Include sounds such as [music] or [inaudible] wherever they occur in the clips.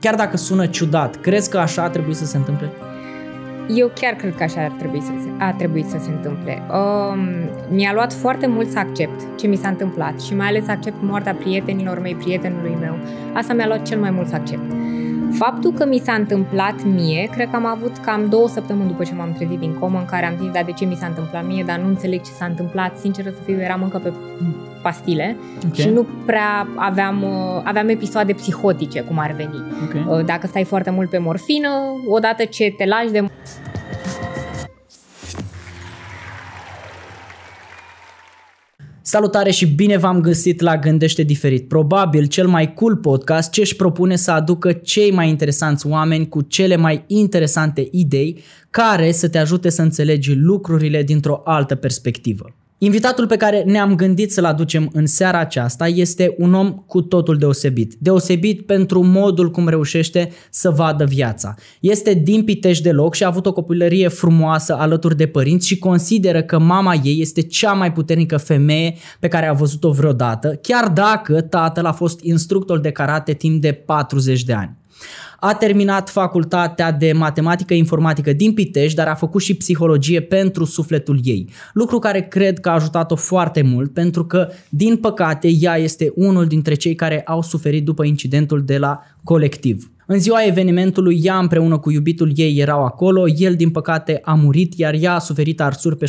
Chiar dacă sună ciudat, crezi că așa ar trebui să se întâmple? Eu chiar cred că așa ar trebui să se, a trebuit să se întâmple. Um, mi-a luat foarte mult să accept ce mi s-a întâmplat și mai ales să accept moartea prietenilor mei, prietenului meu. Asta mi-a luat cel mai mult să accept. Faptul că mi s-a întâmplat mie, cred că am avut cam două săptămâni după ce m-am trezit din comă în care am zis, da, de ce mi s-a întâmplat mie, dar nu înțeleg ce s-a întâmplat. Sincer să fiu, eram încă pe pastile okay. și nu prea aveam, uh, aveam episoade psihotice, cum ar veni. Okay. Uh, dacă stai foarte mult pe morfină, odată ce te lași de Salutare și bine v-am găsit la Gândește Diferit, probabil cel mai cool podcast ce își propune să aducă cei mai interesanți oameni cu cele mai interesante idei care să te ajute să înțelegi lucrurile dintr-o altă perspectivă. Invitatul pe care ne-am gândit să-l aducem în seara aceasta este un om cu totul deosebit. Deosebit pentru modul cum reușește să vadă viața. Este din Pitești deloc și a avut o copilărie frumoasă alături de părinți și consideră că mama ei este cea mai puternică femeie pe care a văzut-o vreodată, chiar dacă tatăl a fost instructor de karate timp de 40 de ani. A terminat facultatea de matematică informatică din Pitești, dar a făcut și psihologie pentru sufletul ei. Lucru care cred că a ajutat-o foarte mult pentru că, din păcate, ea este unul dintre cei care au suferit după incidentul de la colectiv. În ziua evenimentului, ea împreună cu iubitul ei erau acolo, el din păcate a murit, iar ea a suferit arsuri pe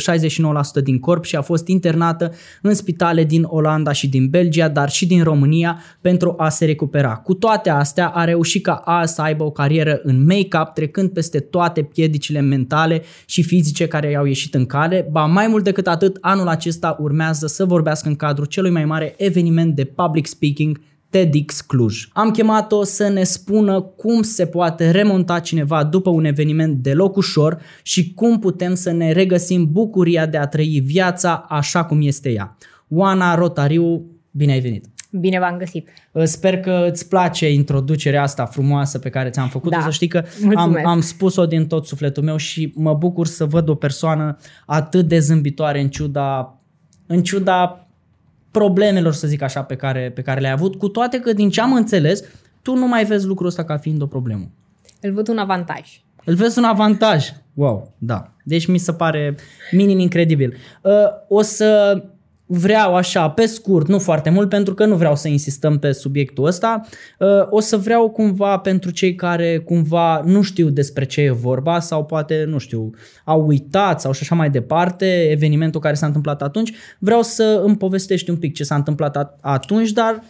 69% din corp și a fost internată în spitale din Olanda și din Belgia, dar și din România pentru a se recupera. Cu toate astea, a reușit ca azi să aibă o carieră în make-up, trecând peste toate piedicile mentale și fizice care i-au ieșit în cale. Ba mai mult decât atât, anul acesta urmează să vorbească în cadrul celui mai mare eveniment de public speaking TEDx Cluj. Am chemat-o să ne spună cum se poate remonta cineva după un eveniment deloc ușor și cum putem să ne regăsim bucuria de a trăi viața așa cum este ea. Oana Rotariu, bine ai venit! Bine v-am găsit! Sper că îți place introducerea asta frumoasă pe care ți-am făcut-o. Da. Să știi că am, am spus-o din tot sufletul meu și mă bucur să văd o persoană atât de zâmbitoare în ciuda, în ciuda problemelor, să zic așa, pe care, pe care le-ai avut, cu toate că, din ce am înțeles, tu nu mai vezi lucrul ăsta ca fiind o problemă. Îl văd un avantaj. Îl vezi un avantaj. Wow, da. Deci mi se pare minim incredibil. Uh, o să vreau așa, pe scurt, nu foarte mult, pentru că nu vreau să insistăm pe subiectul ăsta, uh, o să vreau cumva pentru cei care cumva nu știu despre ce e vorba sau poate, nu știu, au uitat sau și așa mai departe, evenimentul care s-a întâmplat atunci, vreau să îmi povestești un pic ce s-a întâmplat atunci, dar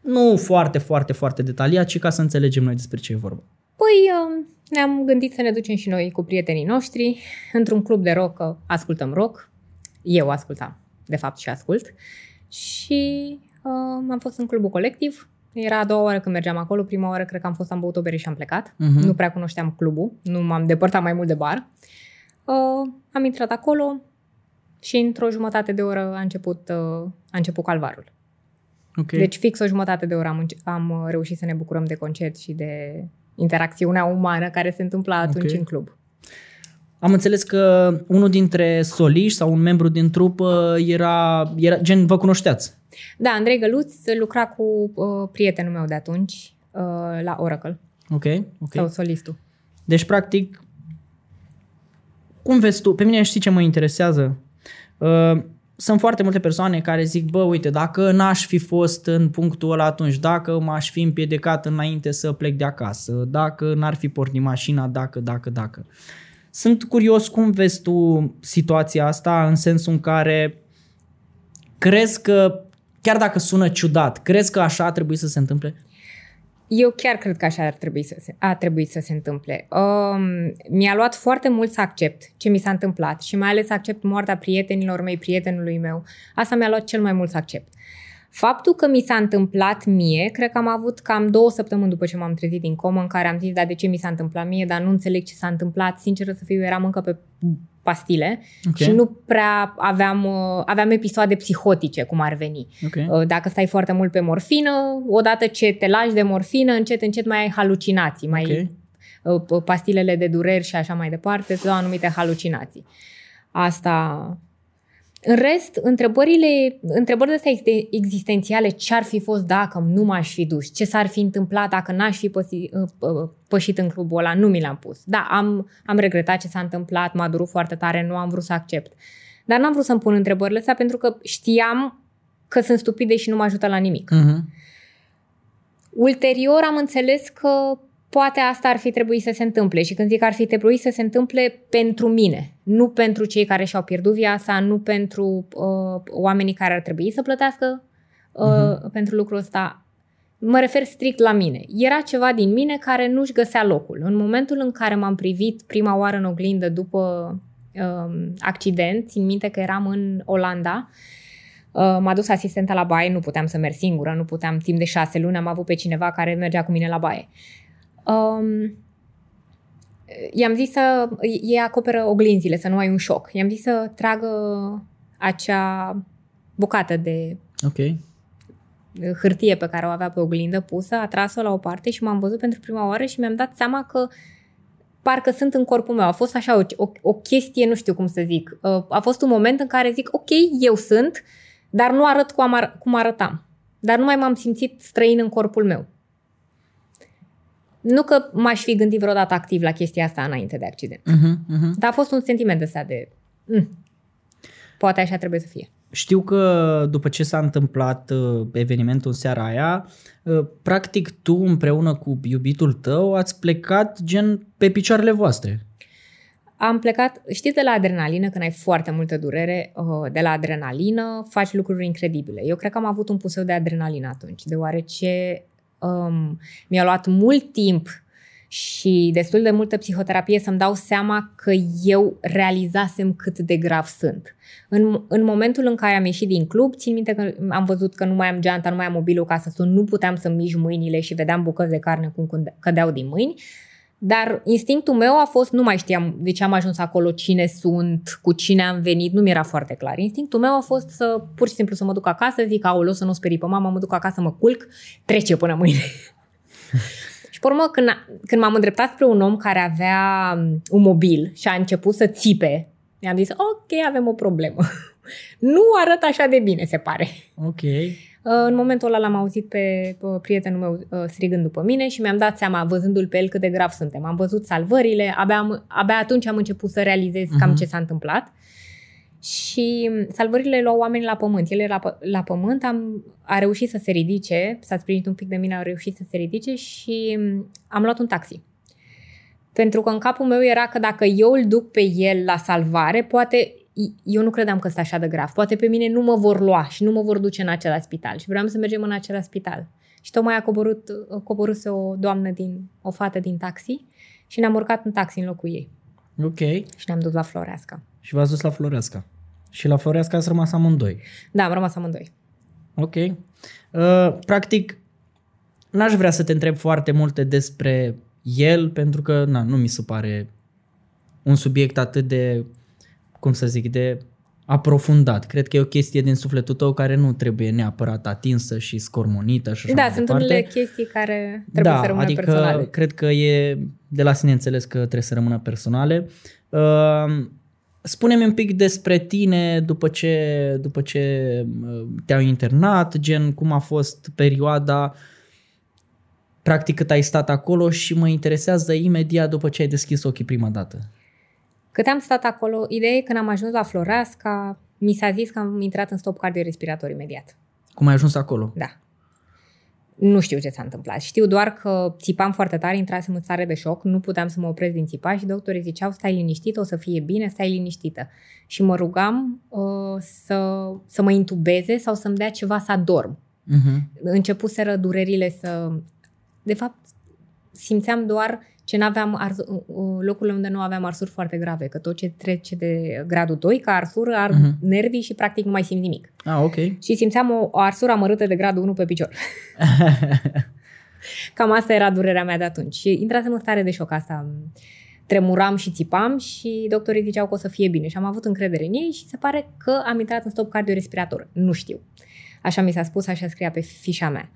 nu foarte, foarte, foarte detaliat, ci ca să înțelegem noi despre ce e vorba. Păi, um, ne-am gândit să ne ducem și noi cu prietenii noștri într-un club de rock, ascultăm rock, eu ascultam de fapt și ascult. Și uh, am fost în clubul colectiv. Era a doua oară când mergeam acolo. Prima oară cred că am fost, am băut o bere și am plecat. Uh-huh. Nu prea cunoșteam clubul. Nu m-am depărtat mai mult de bar. Uh, am intrat acolo și într-o jumătate de oră a început, uh, a început calvarul. Okay. Deci fix o jumătate de oră am, am reușit să ne bucurăm de concert și de interacțiunea umană care se întâmpla atunci okay. în club. Am înțeles că unul dintre soliști sau un membru din trupă era, era gen, vă cunoșteați. Da, Andrei Găluț lucra cu uh, prietenul meu de atunci uh, la Oracle. Ok, ok. Sau solistul. Deci, practic, cum vezi tu? Pe mine știi ce mă interesează? Uh, sunt foarte multe persoane care zic, bă, uite, dacă n-aș fi fost în punctul ăla atunci, dacă m-aș fi împiedicat înainte să plec de acasă, dacă n-ar fi pornit mașina, dacă, dacă, dacă. Uh, sunt curios cum vezi tu situația asta în sensul în care crezi că, chiar dacă sună ciudat, crezi că așa ar trebui să se întâmple? Eu chiar cred că așa ar trebui să se, a trebuit să se întâmple. Um, mi-a luat foarte mult să accept ce mi s-a întâmplat și mai ales să accept moartea prietenilor mei, prietenului meu. Asta mi-a luat cel mai mult să accept. Faptul că mi s-a întâmplat mie, cred că am avut cam două săptămâni după ce m-am trezit din comă în care am zis, da, de ce mi s-a întâmplat mie, dar nu înțeleg ce s-a întâmplat. Sincer să fiu, eram încă pe pastile okay. și nu prea aveam, uh, aveam episoade psihotice, cum ar veni. Okay. Uh, dacă stai foarte mult pe morfină, odată ce te lași de morfină, încet, încet mai ai halucinații, mai okay. Uh, pastilele de dureri și așa mai departe, îți dau anumite halucinații. Asta În rest, întrebările, întrebările astea existențiale, ce ar fi fost dacă nu m-aș fi dus, ce s-ar fi întâmplat dacă n-aș fi păsi, pășit în clubul ăla, nu mi l-am pus. Da, am, am regretat ce s-a întâmplat, m-a durut foarte tare, nu am vrut să accept. Dar n-am vrut să-mi pun întrebările astea pentru că știam că sunt stupide și nu mă ajută la nimic. Uh-huh. Ulterior am înțeles că poate asta ar fi trebuit să se întâmple și când zic ar fi trebuit să se întâmple pentru mine, nu pentru cei care și-au pierdut viața, nu pentru uh, oamenii care ar trebui să plătească uh, uh-huh. pentru lucrul ăsta. Mă refer strict la mine. Era ceva din mine care nu-și găsea locul. În momentul în care m-am privit prima oară în oglindă după uh, accident, țin minte că eram în Olanda, Uh, m-a dus asistenta la baie, nu puteam să merg singură, nu puteam timp de șase luni, am avut pe cineva care mergea cu mine la baie. Um, i-am zis să, ei acoperă oglinzile, să nu ai un șoc. I-am zis să tragă acea bucată de okay. hârtie pe care o avea pe oglindă pusă, a tras-o la o parte și m-am văzut pentru prima oară și mi-am dat seama că parcă sunt în corpul meu. A fost așa o, o, o chestie, nu știu cum să zic. Uh, a fost un moment în care zic, ok, eu sunt, dar nu arăt cum, ar, cum arătam. Dar nu mai m-am simțit străin în corpul meu. Nu că m-aș fi gândit vreodată activ la chestia asta înainte de accident. Uh-huh, uh-huh. Dar a fost un sentiment ăsta de... Mm, poate așa trebuie să fie. Știu că după ce s-a întâmplat uh, evenimentul în seara aia, uh, practic tu împreună cu iubitul tău ați plecat gen pe picioarele voastre. Am plecat, știți, de la adrenalină, când ai foarte multă durere, uh, de la adrenalină faci lucruri incredibile. Eu cred că am avut un puseu de adrenalină atunci, deoarece um, mi-a luat mult timp și destul de multă psihoterapie să-mi dau seama că eu realizasem cât de grav sunt. În, în momentul în care am ieșit din club, țin minte că am văzut că nu mai am geanta, nu mai am mobilul ca să sun, nu puteam să mișc mâinile și vedeam bucăți de carne cum cădeau din mâini. Dar instinctul meu a fost, nu mai știam de ce am ajuns acolo, cine sunt, cu cine am venit, nu mi-era foarte clar. Instinctul meu a fost să pur și simplu să mă duc acasă, zic, aolo, să nu sperii pe mama, mă duc acasă, mă culc, trece până mâine. [laughs] și pe urmă, când, când m-am îndreptat spre un om care avea um, un mobil și a început să țipe, mi-am zis, ok, avem o problemă. [laughs] nu arăt așa de bine, se pare. Ok. Uh, în momentul ăla l-am auzit pe prietenul meu uh, strigând după mine și mi-am dat seama, văzându-l pe el, cât de grav suntem. Am văzut salvările, abia, am, abia atunci am început să realizez uh-huh. cam mhm. ce s-a întâmplat. Și salvările luau oamenii la pământ. El era la, la pământ, am, a reușit să se ridice, s-a sprijinit un pic de mine, a reușit să se ridice și am luat un taxi. Pentru că în capul meu era că dacă eu îl duc pe el la salvare, poate eu nu credeam că este așa de grav. Poate pe mine nu mă vor lua și nu mă vor duce în același spital. Și vreau să mergem în același spital. Și tocmai a coborât, a coborâse o doamnă din, o fată din taxi și ne-am urcat în taxi în locul ei. Ok. Și ne-am dus la Floreasca. Și v-ați dus la Floreasca. Și la Floreasca ați rămas amândoi. Da, am rămas amândoi. Ok. Uh, practic, n-aș vrea să te întreb foarte multe despre el, pentru că na, nu mi se pare un subiect atât de cum să zic, de aprofundat. Cred că e o chestie din sufletul tău care nu trebuie neapărat atinsă și scormonită și așa Da, sunt departe. unele chestii care trebuie da, să rămână adică personale. cred că e de la sine înțeles că trebuie să rămână personale. Uh, spune-mi un pic despre tine după ce, după ce uh, te-au internat, gen cum a fost perioada practic cât ai stat acolo și mă interesează imediat după ce ai deschis ochii prima dată. Cât am stat acolo, ideea e când am ajuns la Floreasca, mi s-a zis că am intrat în stop cardiorespirator imediat. Cum ai ajuns acolo? Da. Nu știu ce s-a întâmplat. Știu doar că țipam foarte tare, intrasem în stare de șoc, nu puteam să mă opresc din țipa și doctorii ziceau stai liniștit, o să fie bine, stai liniștită. Și mă rugam uh, să, să mă intubeze sau să-mi dea ceva să adorm. Uh-huh. Începuseră durerile să... De fapt, simțeam doar ce n-aveam ars- locurile unde nu aveam arsuri foarte grave, că tot ce trece de gradul 2 ca arsură ar uh-huh. nervii și practic nu mai simt nimic. Ah, ok. Și simțeam o, o arsură amărâtă de gradul 1 pe picior. [laughs] Cam asta era durerea mea de atunci. Și intrasem în stare de șoc asta. Tremuram și țipam și doctorii ziceau că o să fie bine. Și am avut încredere în ei și se pare că am intrat în stop cardiorespirator. Nu știu. Așa mi s-a spus, așa scria pe fișa mea.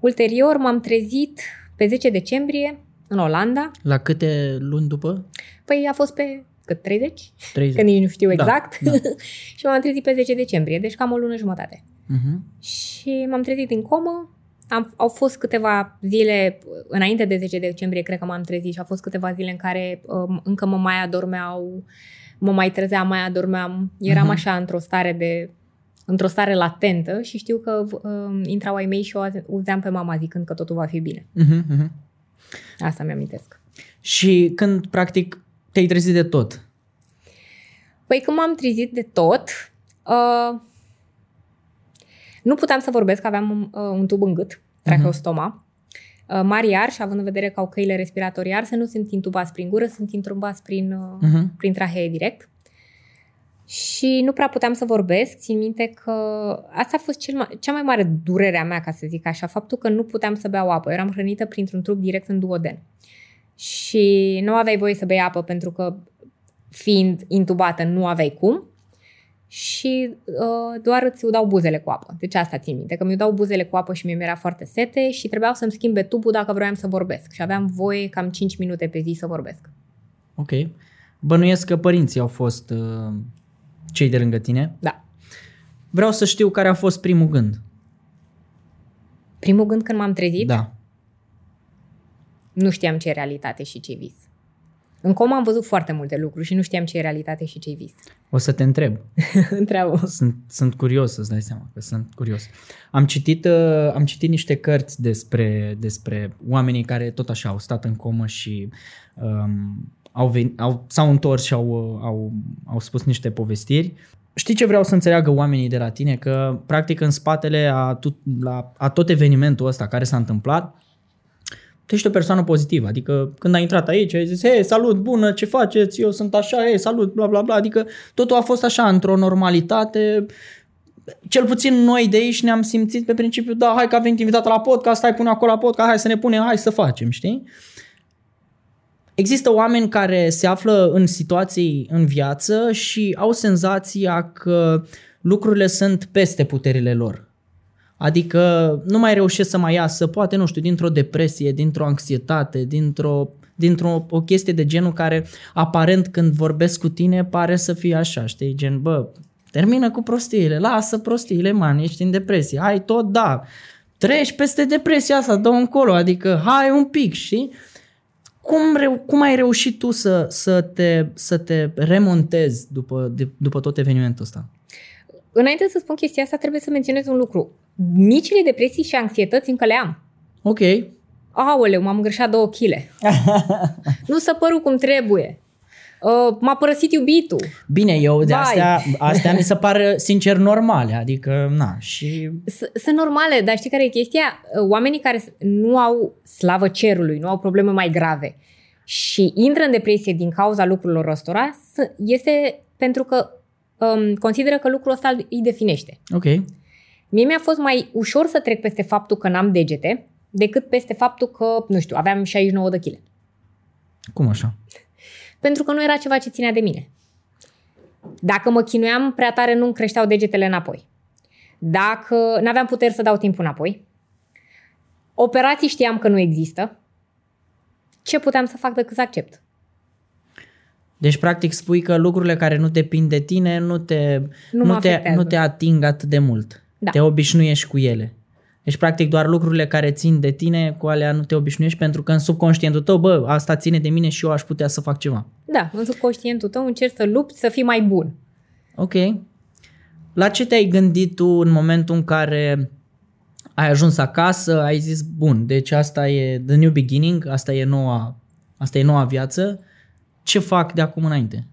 Ulterior m-am trezit pe 10 decembrie în Olanda. La câte luni după? Păi a fost pe cât 30? 30. Că nici nu știu Da, exact. da. [laughs] și m-am trezit pe 10 decembrie, deci cam o lună jumătate. Uh-huh. Și m-am trezit în comă. Am, au fost câteva zile, înainte de 10 decembrie, cred că m-am trezit și au fost câteva zile în care um, încă mă mai adormeau, mă mai trezeam, mai adormeam. Eram Mhm. așa într-o stare de într-o stare latentă și știu că um, intrau ai mei și o auzeam pe mama zicând că totul va fi bine. Uh-huh. Uh-huh. Asta mi-amintesc. Și când, practic, te-ai trezit de tot. Păi când m-am trezit de tot, uh, nu puteam să vorbesc, aveam un, uh, un tub în gât, tracheostoma. Uh, mari arși, având în vedere că au căile respiratorii arse, nu sunt intubați prin gură, sunt intrubați prin, uh, Uh-huh. prin trahee direct. Și nu prea puteam să vorbesc. Țin minte că asta a fost cel mai, cea mai mare durere a mea, ca să zic așa, faptul că nu puteam să beau apă. Eram hrănită printr-un trup direct în duoden. Și nu aveai voie să bei apă pentru că fiind intubată nu aveai cum și uh, doar îți udau buzele cu apă. Deci asta țin minte, că mi udau buzele cu apă și mi era foarte sete și trebuiau să-mi schimbe tubul dacă vroiam să vorbesc. Și aveam voie cam 5 minute pe zi să vorbesc. Ok. Bănuiesc că părinții au fost uh, cei de lângă tine. Da. Vreau să știu care a fost primul gând. Primul gând când m-am trezit, Da. nu știam ce e realitate și ce vis. În coma am văzut foarte multe lucruri și nu știam ce e realitate și ce vis. O să te întreb. [laughs] Întreabă. Sunt, sunt curios să-ți dai seama că sunt curios. Am citit, uh, am citit niște cărți despre, despre oamenii care tot așa au stat în comă și um, au venit, au, s-au întors și au, uh, au, au spus niște povestiri. Știi ce vreau să înțeleagă oamenii de la tine? Că practic în spatele a, tu, la, a tot evenimentul ăsta care s-a întâmplat, tu ești o persoană pozitivă, adică când ai intrat aici ai zis, hei, salut, bună, ce faceți, eu sunt așa, hei, salut, bla, bla, bla, adică totul a fost așa, într-o normalitate, cel puțin noi de aici ne-am simțit pe principiu, da, hai că a venit invitat la podcast, hai pune acolo la podcast, hai să ne punem, hai să facem, știi? Există oameni care se află în situații în viață și au senzația că lucrurile sunt peste puterile lor. Adică nu mai reușesc să mai iasă, poate, nu știu, dintr-o depresie, dintr-o anxietate, dintr-o, dintr-o o chestie de genul care aparent când vorbesc cu tine pare să fie așa, știi? Gen, bă, termină cu prostiile, lasă prostiile, man, ești în depresie, hai tot, da, treci peste depresia asta, dă încolo, adică hai un pic, știi? Cum, reu- cum ai reușit tu să, să, te, să te remontezi după, de, după tot evenimentul ăsta? Înainte să spun chestia asta, trebuie să menționez un lucru. Micile depresii și anxietăți încă le am. Ok, Aoleu, m-am îngrășat două chile. [laughs] nu s-a părut cum trebuie. Uh, m-a părăsit iubitul. Bine, eu de Vai. astea, astea mi se par sincer normale, adică, na, și S- Sunt normale, dar știi care e chestia? Uh, Oamenii care s- nu au slavă cerului, nu au probleme mai grave și intră în depresie din cauza lucrurilor ăstora, s- este pentru că um, consideră că lucrul ăsta îi definește. ok, Mie mi-a fost mai ușor să trec peste faptul că n-am degete decât peste faptul că, nu știu, aveam 69 de kg. cum așa? Pentru că nu era ceva ce ținea de mine. Dacă mă chinuiam prea tare, nu-mi creșteau degetele înapoi. Dacă n-aveam puteri să dau timpul înapoi, operații știam că nu există, ce puteam să fac decât să accept? Deci, practic, spui că lucrurile care nu depind de tine nu te, Nu nu mă te, afectează. nu te ating atât de mult. Da. Te obișnuiești cu ele. Deci, practic, doar lucrurile care țin de tine, cu alea nu te obișnuiești pentru că în subconștientul tău, bă, asta ține de mine și eu aș putea să fac ceva. Da, în subconștientul tău încerci să lupți să fii mai bun. Ok. La ce te-ai gândit tu în momentul în care ai ajuns acasă, ai zis, bun, deci asta e the new beginning, asta e noua, asta e noua viață, ce fac de acum înainte?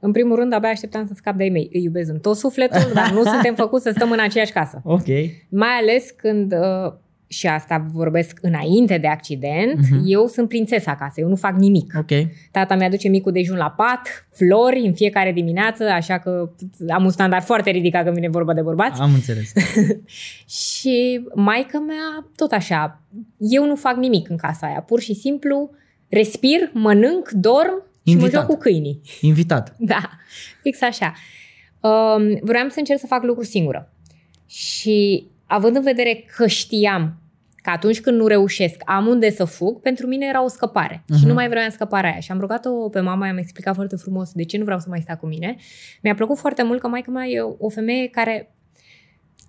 În primul rând, abia așteptam să scap de ei mei. Îi iubesc în tot sufletul, dar nu [laughs] suntem făcuți să stăm în aceeași casă. Ok. Mai ales când, uh, și asta vorbesc înainte de accident, Mhm. eu sunt prințesa acasă, eu nu fac nimic. Ok. Tata mi-aduce micul dejun la pat, flori în fiecare dimineață, așa că am un standard foarte ridicat când vine vorba de bărbați. Am înțeles. [laughs] Și maica mea, tot așa, eu nu fac nimic în casa aia, pur și simplu respir, mănânc, dorm și mă Invitat. joc cu câinii. Invitat. [laughs] Da, fix așa. Um, vreau să încerc să fac lucruri singură. Și având în vedere că știam că atunci când nu reușesc, am unde să fug, pentru mine era o scăpare. Uh-huh. Și Mhm. nu mai vreau scăparea aia. Și am rugat-o pe mama, i-am explicat foarte frumos de ce nu vreau să mai sta cu mine. Mi-a plăcut foarte mult că maica mea e o femeie care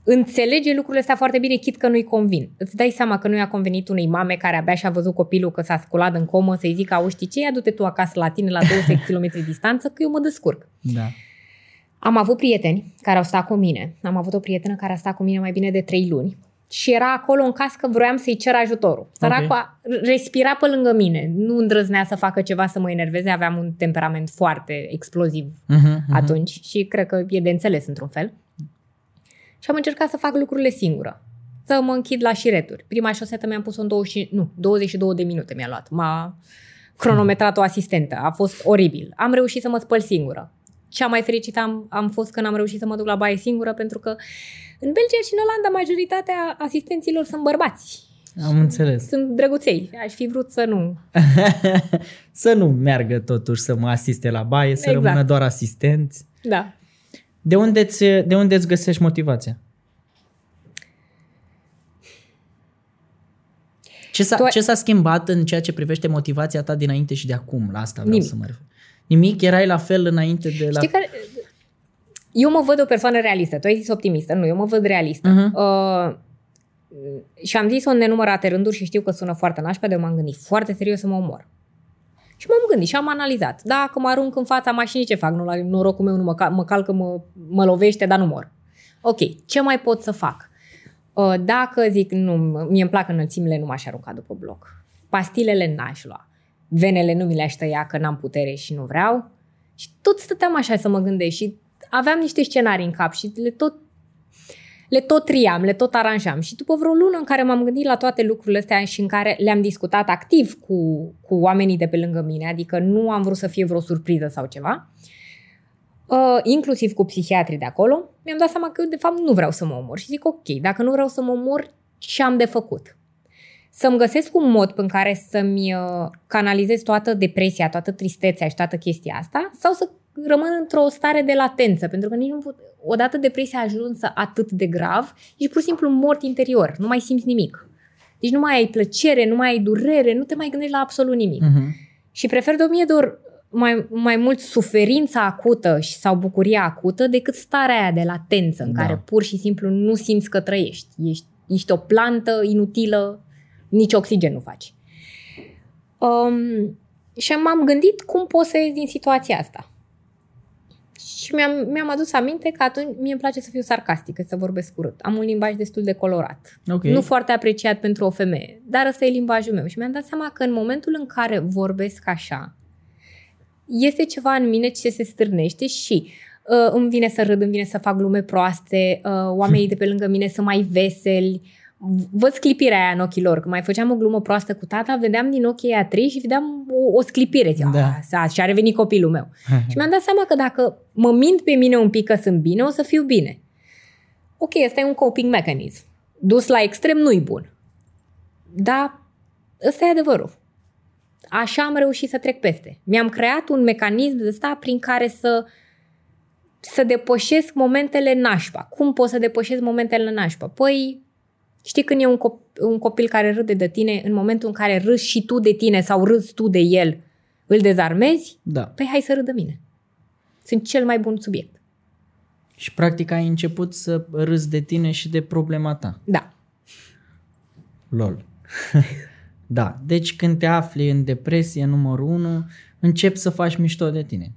înțelege lucrurile astea foarte bine, chit că nu-i convin. Îți dai seama că nu i-a convenit unei mame care abia și-a văzut copilul că s-a sculat în comă să-i zică, auzi, știi ce, ia du-te tu acasă la tine la 200 km distanță, că eu mă descurc. Da. Am avut prieteni care au stat cu mine. Am avut o prietenă care a stat cu mine mai bine de trei luni și era acolo în caz că vroiam să-i cer ajutorul. Săracua respira pe lângă mine, nu îndrăznea să facă ceva să mă enerveze, aveam un temperament foarte exploziv Uh-huh, uh-huh. atunci și cred că e de înțeles într-un fel. Și am încercat să fac lucrurile singură. Să mă închid la șireturi. Prima șosetă mi-am pus-o în 20, nu, 22 de minute mi-a luat. M-a cronometrat o asistentă. A fost oribil. Am reușit să mă spăl singură. Cea mai fericită am, am fost când am reușit să mă duc la baie singură pentru că în Belgia și în Olanda majoritatea asistenților sunt bărbați. Am înțeles. Sunt drăguței. Aș fi vrut să nu. [laughs] să nu meargă totuși să mă asiste la baie, să Exact. rămână doar asistenți. Da. De unde îți, de unde îți găsești motivația? Ce s-a, Tu ai- ce s-a schimbat în ceea ce privește motivația ta dinainte și de acum? La asta vreau Nimic. să mă refer. Nimic? Erai la fel înainte de la... Știi că eu mă văd o persoană realistă. Tu ai zis optimistă. Nu, eu mă văd realistă. Mhm. Uh, și am zis-o în nenumărate rânduri și știu că sună foarte nașpa, de m-am gândit foarte serios să mă omor. Și m-am gândit și am analizat. Dacă mă arunc în fața mașinii, ce fac? Nu, la norocul meu nu mă, cal- mă calcă, mă, mă lovește, dar nu mor. Ok, ce mai pot să fac? Uh, Dacă zic, nu, mie îmi plac înălțimile, nu m-aș arunca după bloc. Pastilele n-aș lua. Venele nu mi le-aș tăia că n-am putere și nu vreau. Și tot stăteam așa să mă gândesc și aveam niște scenarii în cap și le tot le tot triam, le tot aranjam. Și după vreo lună în care m-am gândit la toate lucrurile astea și în care le-am discutat activ cu, cu oamenii de pe lângă mine, adică nu am vrut să fie vreo surpriză sau ceva, uh, inclusiv cu psihiatrii de acolo, mi-am dat seama că eu de fapt nu vreau să mă omor. Și zic, ok, dacă nu vreau să mă omor, ce am de făcut? Să-mi găsesc un mod în care să-mi uh, canalizez toată depresia, toată tristețea și toată chestia asta, sau să rămân într-o stare de latență, pentru că nici nu pot... Odată depresia a ajuns atât de grav, ești pur și simplu mort interior, nu mai simți nimic. Deci nu mai ai plăcere, nu mai ai durere, nu te mai gândești la absolut nimic. Mhm. Și prefer de o mie de ori mai, mai mult suferința acută și, sau bucuria acută decât starea aia de latență în Da. care pur și simplu nu simți că trăiești. Ești, ești o plantă inutilă, nici oxigen nu faci. Um, și m-am gândit cum pot să ies din situația asta. Și mi-am, mi-am adus aminte că atunci mie îmi place să fiu sarcastică, să vorbesc urât. Am un limbaj destul de colorat. Ok. Nu foarte apreciat pentru o femeie, dar ăsta e limbajul meu. Și mi-am dat seama că în momentul în care vorbesc așa, este ceva în mine ce se stârnește și uh, îmi vine să râd, îmi vine să fac glume proaste, uh, oamenii de pe lângă mine sunt mai veseli, văd sclipirea aia în ochii lor. Când mai făceam o glumă proastă cu tata, vedeam din ochii aia trei și vedeam o, o sclipire. Zic, Da. da. S-a, și a revenit copilul meu. [laughs] și mi-am dat seama că dacă mă mint pe mine un pic că sunt bine, o să fiu bine. Ok, ăsta e un coping mechanism. Dus la extrem nu-i bun. Dar ăsta e adevărul. Așa am reușit să trec peste. Mi-am creat un mecanism de ăsta prin care să să depășesc momentele nașpa. Cum pot să depășesc momentele nașpa? Păi, știi când e un, cop- un copil care râde de tine, în momentul în care râzi și tu de tine sau râzi tu de el, îl dezarmezi? Da. Păi hai să râdă mine. Sunt cel mai bun subiect. Și practic ai început să râzi de tine și de problema ta. Da. Lol. [laughs] da, deci când te afli în depresie numărul 1, începi să faci mișto de tine.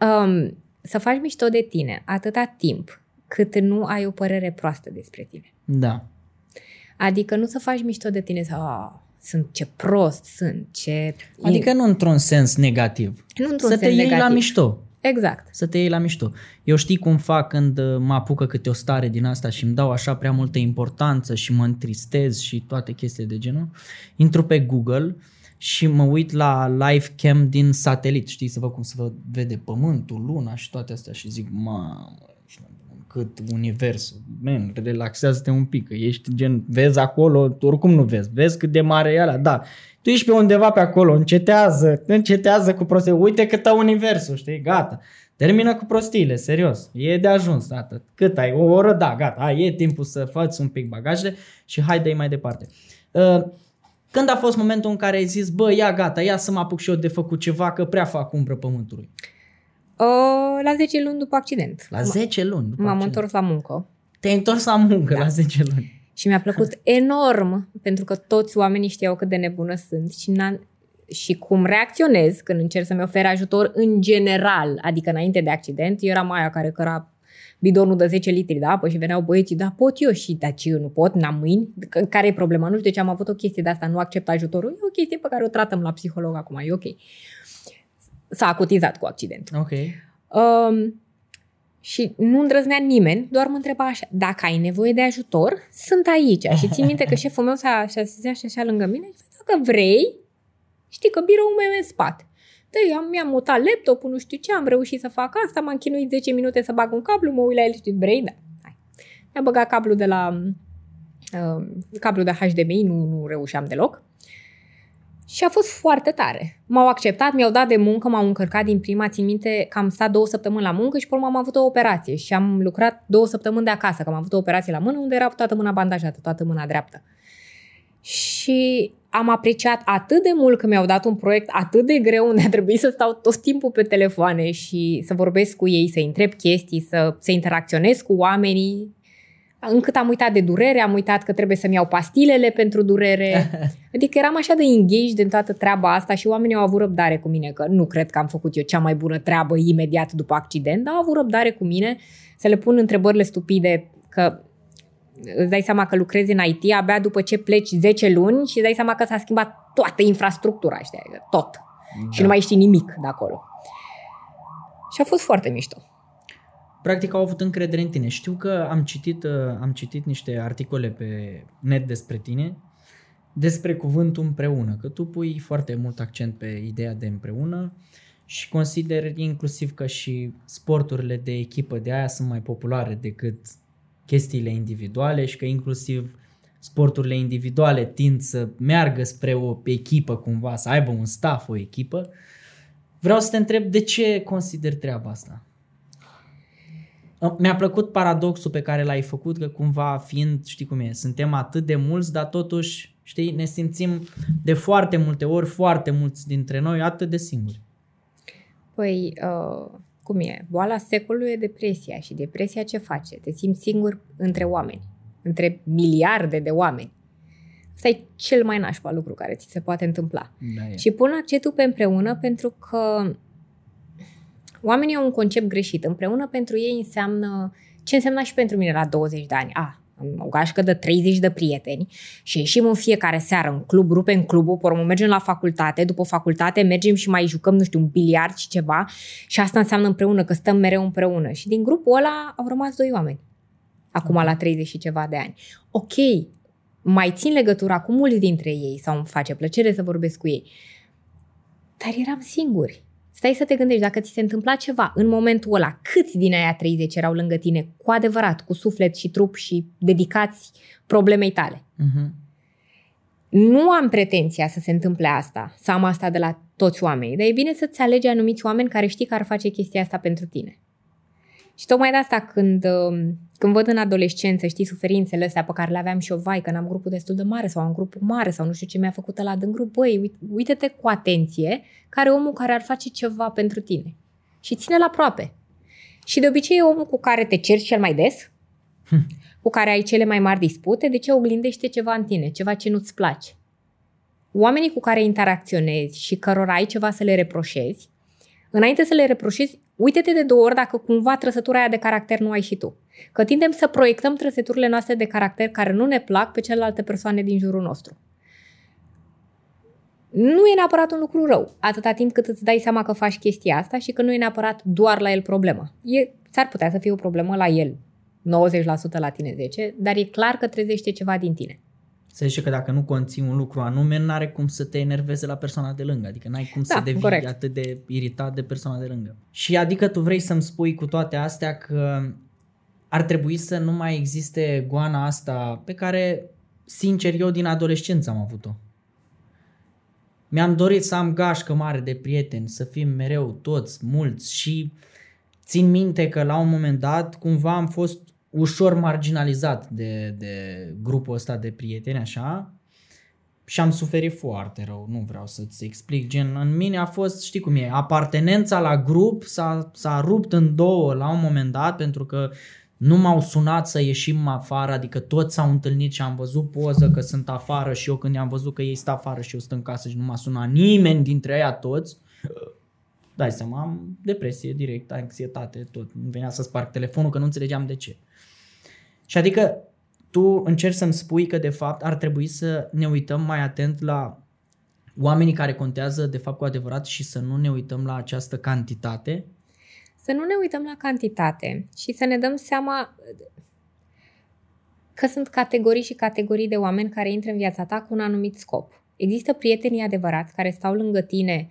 Um, să faci mișto de tine atâta timp cât nu ai o părere proastă despre tine. Da. Adică nu să faci mișto de tine sau "Ah, sunt ce prost sunt, ce... Adică nu într-un sens negativ. nu într-un să te sens iei negativ. la mișto. Exact. Să te iei la mișto. Eu știi cum fac când uh, mă apucă câte o stare din asta și îmi dau așa prea multă importanță și mă întristez și toate chestiile de genul. Intru pe Google și mă uit la live cam din satelit, știi, să văd cum se vă- vede pământul, luna și toate astea și zic, mamă, ești nebun, cât univers, man, relaxează-te un pic, că ești gen, vezi acolo, tu oricum nu vezi, vezi cât de mare e ăla, da, tu ești pe undeva pe acolo, încetează, încetează cu prostie, uite cât universul, știi, gata, Termină cu prostiile, serios. E de ajuns, atât. Cât ai? O oră? Da, gata. Hai, e timpul să faci un pic bagajele și hai de mai departe. Uh, când a fost momentul în care ai zis, bă, ia gata, ia să mă apuc și eu de făcut ceva, că prea fac umbră pământului? Uh, la 10 luni după accident. La 10 luni după M-am accident. întors la muncă. Te-ai întors la muncă da. la 10 luni. Și mi-a plăcut [laughs] enorm, pentru că toți oamenii știau cât de nebună sunt și, n și cum reacționez când încerc să-mi ofer ajutor în general, adică înainte de accident, eu eram aia care căra bidonul de 10 litri de apă și veneau băieții, da, pot eu și, dar ce eu nu pot, n-am mâini, care e problema? Nu știu de ce am avut o chestie de asta, nu accept ajutorul, e o chestie pe care o tratăm la psiholog acum, e ok. S-a acutizat cu accidentul. Ok. Um, și nu îndrăznea nimeni, doar mă întreba așa, dacă ai nevoie de ajutor, sunt aici. Și țin minte că [laughs] șeful meu s-a așezat și așa lângă mine și dacă vrei, știi că biroul meu e în spate. Da, eu am, mi-am mutat laptopul, nu știu ce, am reușit să fac asta, m-am chinuit 10 minute să bag un cablu, mă uit la el și zic, vrei? Da. Hai. Mi-a băgat cablu de la uh, cablu de HDMI, nu, nu reușeam deloc. Și a fost foarte tare. M-au acceptat, mi-au dat de muncă, m-au încărcat din prima. Țin minte că am stat două săptămâni la muncă și pe urmă am avut o operație și am lucrat două săptămâni de acasă, că am avut o operație la mână unde era toată mâna bandajată, toată mâna dreaptă. Și am apreciat atât de mult că mi-au dat un proiect atât de greu unde a trebuit să stau tot timpul pe telefoane și să vorbesc cu ei, să întreb chestii, să, să interacționez cu oamenii încât am uitat de durere, am uitat că trebuie să-mi iau pastilele pentru durere. [laughs] Adică eram așa de engaged în toată treaba asta și oamenii au avut răbdare cu mine, că nu cred că am făcut eu cea mai bună treabă imediat după accident, dar au avut răbdare cu mine să le pun întrebările stupide, că îți dai seama că lucrezi în IT abia după ce pleci 10 luni și îți dai seama că s-a schimbat toată infrastructura, știi, tot. Da. Și nu mai știi nimic de acolo. Și a fost foarte mișto practic au avut încredere în tine. Știu că am citit, uh, am citit niște articole pe net despre tine, despre cuvântul împreună, că tu pui foarte mult accent pe ideea de împreună și consider inclusiv că și sporturile de echipă de aia sunt mai populare decât chestiile individuale și că inclusiv sporturile individuale tind să meargă spre o echipă cumva, să aibă un staff, o echipă. Vreau să te întreb de ce consider treaba asta? Mi-a plăcut paradoxul pe care l-ai făcut, că cumva fiind, știi cum e, suntem atât de mulți, dar totuși, știi, ne simțim de foarte multe ori, foarte mulți dintre noi, atât de singuri. Păi, uh, cum e? Boala secolului e depresia și depresia ce face? Te simți singur între oameni, între miliarde de oameni. Asta e cel mai nașpa lucru care ți se poate întâmpla. Da, și pun accentul pe împreună pentru că Oamenii au un concept greșit. Împreună pentru ei înseamnă ce însemna și pentru mine la 20 de ani. A, am o gașcă de 30 de prieteni și ieșim în fiecare seară în club, rupem clubul, pe urmă mergem la facultate, după facultate mergem și mai jucăm, nu știu, un biliard și ceva și asta înseamnă împreună, că stăm mereu împreună. Și din grupul ăla au rămas doi oameni, acum la 30 și ceva de ani. Ok, mai țin legătura cu mulți dintre ei sau îmi face plăcere să vorbesc cu ei, dar eram singuri. Stai să te gândești, dacă ți se întâmpla ceva în momentul ăla, câți din aia 30 erau lângă tine, cu adevărat, cu suflet și trup și dedicați problemei tale? Uh-huh. Nu am pretenția să se întâmple asta, să am asta de la toți oamenii, dar e bine să-ți alegi anumiți oameni care știi că ar face chestia asta pentru tine. Și tocmai de asta când, um, când văd în adolescență, știi, suferințele astea pe care le aveam și eu, vai, că n-am grupul destul de mare sau am grupul mare sau nu știu ce mi-a făcut la din grup, băi, uite-te cu atenție care e omul care ar face ceva pentru tine. Și ține-l aproape. Și de obicei e omul cu care te cerți cel mai des, hm. cu care ai cele mai mari dispute, de ce oglindește ceva în tine, ceva ce nu-ți place. Oamenii cu care interacționezi și cărora ai ceva să le reproșezi, înainte să le reproșezi, uite-te de două ori dacă cumva trăsătura aia de caracter nu ai și tu. Că tindem să proiectăm trăsăturile noastre de caracter care nu ne plac pe celelalte persoane din jurul nostru. Nu e neapărat un lucru rău, atâta timp cât îți dai seama că faci chestia asta și că nu e neapărat doar la el problema. E, s-ar putea să fie o problemă la el, 90% la tine 10, dar e clar că trezește ceva din tine. Se zice că dacă nu conții un lucru anume, n-are cum să te enerveze la persoana de lângă. Adică n-ai cum da, să devii corect. atât de iritat de persoana de lângă. Și adică tu vrei să-mi spui cu toate astea că ar trebui să nu mai existe goana asta pe care, sincer, eu din adolescență am avut-o. Mi-am dorit să am gașcă mare de prieteni, să fim mereu toți, mulți și țin minte că la un moment dat cumva am fost ușor marginalizat de, de grupul ăsta de prieteni, așa, și am suferit foarte rău, nu vreau să-ți explic, gen, în mine a fost, știi cum e, apartenența la grup s-a, s-a rupt în două la un moment dat, pentru că nu m-au sunat să ieșim afară, adică toți s-au întâlnit și am văzut poză că sunt afară și eu când i-am văzut că ei sunt afară și eu sunt în casă și nu m-a sunat nimeni dintre ei toți, [sniffs] dai seama, am depresie direct, anxietate, tot. Îmi venea să sparg telefonul că nu înțelegeam de ce. Și adică tu încerci să-mi spui că de fapt ar trebui să ne uităm mai atent la oamenii care contează de fapt cu adevărat și să nu ne uităm la această cantitate? Să nu ne uităm la cantitate și să ne dăm seama că sunt categorii și categorii de oameni care intră în viața ta cu un anumit scop. Există prietenii adevărați care stau lângă tine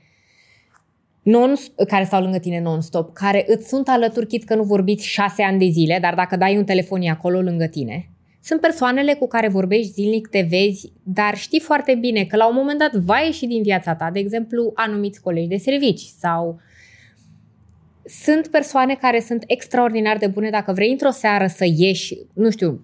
non, care stau lângă tine non-stop, care îți sunt alături, chit că nu vorbiți șase ani de zile, dar dacă dai un telefon e acolo lângă tine. Sunt persoanele cu care vorbești zilnic, te vezi, dar știi foarte bine că la un moment dat va ieși din viața ta, de exemplu, anumiți colegi de servici sau sunt persoane care sunt extraordinar de bune dacă vrei într-o seară să ieși, nu știu,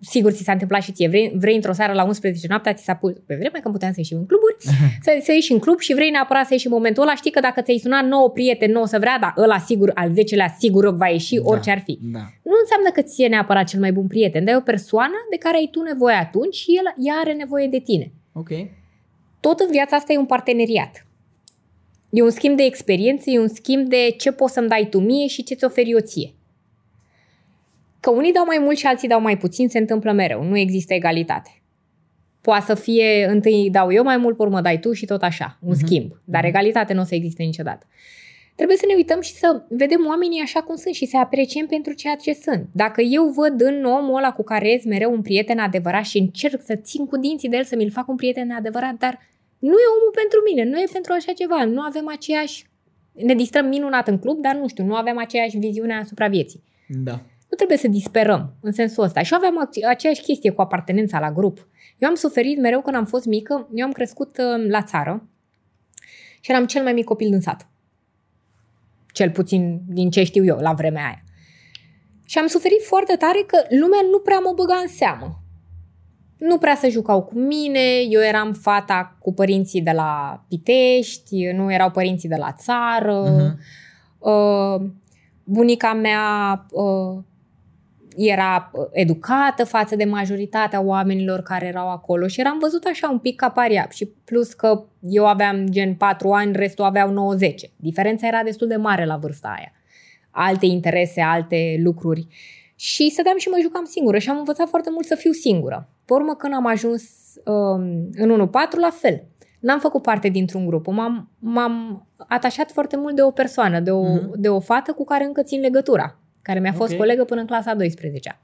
sigur ți s-a întâmplat și ție, vrei, vrei într-o seară la 11 noaptea, ți s-a pus, pe vreme când puteam să ieșim în cluburi, [laughs] să, să ieși în club și vrei neapărat să ieși în momentul ăla, știi că dacă ți-ai sunat 9 prieteni, nu o să vrea, dar ăla sigur, al 10-lea sigur va ieși, da, orice ar fi. Da. Nu înseamnă că ți e neapărat cel mai bun prieten, dar e o persoană de care ai tu nevoie atunci și el, ea are nevoie de tine. Ok. Tot în viața asta e un parteneriat. E un schimb de experiență, e un schimb de ce poți să-mi dai tu mie și ce ți oferi eu ție. Că unii dau mai mult și alții dau mai puțin, se întâmplă mereu. Nu există egalitate. Poate să fie întâi dau eu mai mult, pe urmă dai tu și tot așa. Un uh-huh. schimb. Dar egalitate nu o să existe niciodată. Trebuie să ne uităm și să vedem oamenii așa cum sunt și să apreciem pentru ceea ce sunt. Dacă eu văd în omul ăla cu care ești mereu un prieten adevărat și încerc să țin cu dinții de el să mi-l fac un prieten adevărat, dar nu e omul pentru mine, nu e pentru așa ceva, nu avem aceeași... Ne distrăm minunat în club, dar nu știu, nu avem aceeași viziune asupra vieții. Da. Nu trebuie să disperăm în sensul ăsta. Și aveam aceeași chestie cu apartenența la grup. Eu am suferit mereu când am fost mică, eu am crescut uh, la țară și eram cel mai mic copil din sat. Cel puțin din ce știu eu la vremea aia. Și am suferit foarte tare că lumea nu prea mă băga în seamă nu prea se jucau cu mine, eu eram fata cu părinții de la Pitești, nu erau părinții de la țară. Uh-huh. Uh, bunica mea uh, era educată față de majoritatea oamenilor care erau acolo și eram văzut așa un pic ca paria și plus că eu aveam gen 4 ani, restul aveau 90. Diferența era destul de mare la vârsta aia. Alte interese, alte lucruri. Și stăteam și mă jucam singură și am învățat foarte mult să fiu singură. Pe urmă, când am ajuns um, în 1-4, la fel. N-am făcut parte dintr-un grup. M-am, m-am atașat foarte mult de o persoană, de o, uh-huh. de o fată cu care încă țin legătura, care mi-a fost okay. colegă până în clasa 12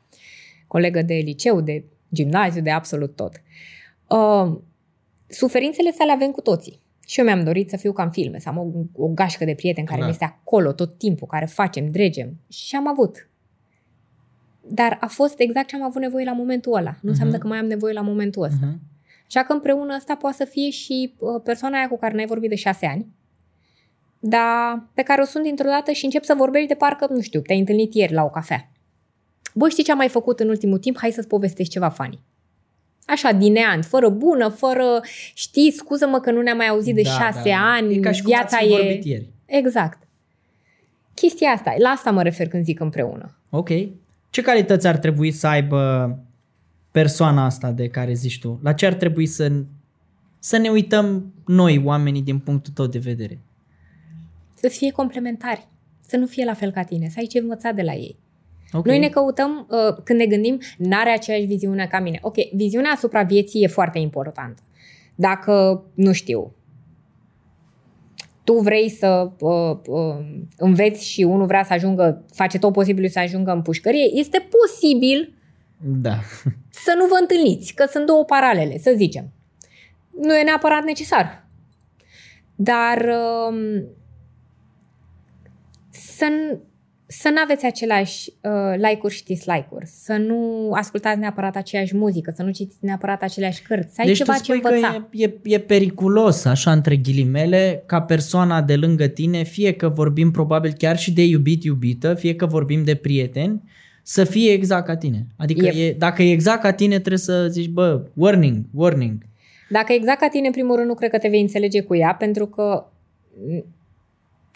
Colegă de liceu, de gimnaziu, de absolut tot. Uh, suferințele sale avem cu toții. Și eu mi-am dorit să fiu ca în filme, să am o, o gașcă de prieteni care da. mi este acolo tot timpul, care facem, dregem. Și am avut. Dar a fost exact ce am avut nevoie la momentul ăla. Nu uh-huh. înseamnă că mai am nevoie la momentul ăsta. Uh-huh. Așa că împreună ăsta poate să fie și uh, persoana aia cu care n-ai vorbit de șase ani, dar pe care o sunt dintr-o dată și încep să vorbești de parcă, nu știu, te-ai întâlnit ieri la o cafea. Băi, știi ce am mai făcut în ultimul timp? Hai să-ți povestești ceva funny. Așa, din neant, fără bună, fără... Știi, scuză-mă că nu ne-am mai auzit de da, șase da. ani, e ca și viața cum e... Ieri. Exact. Chestia asta, la asta mă refer când zic împreună. Ok. Ce calități ar trebui să aibă persoana asta de care zici tu? La ce ar trebui să, să ne uităm noi, oamenii, din punctul tău de vedere? Să fie complementari. Să nu fie la fel ca tine. Să ai ce învăța de la ei. Okay. Noi ne căutăm, uh, când ne gândim, n-are aceeași viziune ca mine. Ok, viziunea asupra vieții e foarte importantă. Dacă, nu știu, tu vrei să uh, uh, înveți și unul vrea să ajungă, face tot posibilul să ajungă în pușcărie, este posibil da. să nu vă întâlniți, că sunt două paralele, să zicem. Nu e neapărat necesar. Dar uh, să să nu aveți aceleași uh, like-uri și dislike-uri, să nu ascultați neapărat aceeași muzică, să nu citiți neapărat aceleași cărți, să ai deci ceva tu ce spui învăța. că e, e, e periculos, așa între ghilimele, ca persoana de lângă tine, fie că vorbim probabil chiar și de iubit-iubită, fie că vorbim de prieteni, să fie exact ca tine. Adică E- e, dacă e exact ca tine, trebuie să zici, bă, warning, warning. Dacă exact ca tine, în primul rând, nu cred că te vei înțelege cu ea, pentru că mm,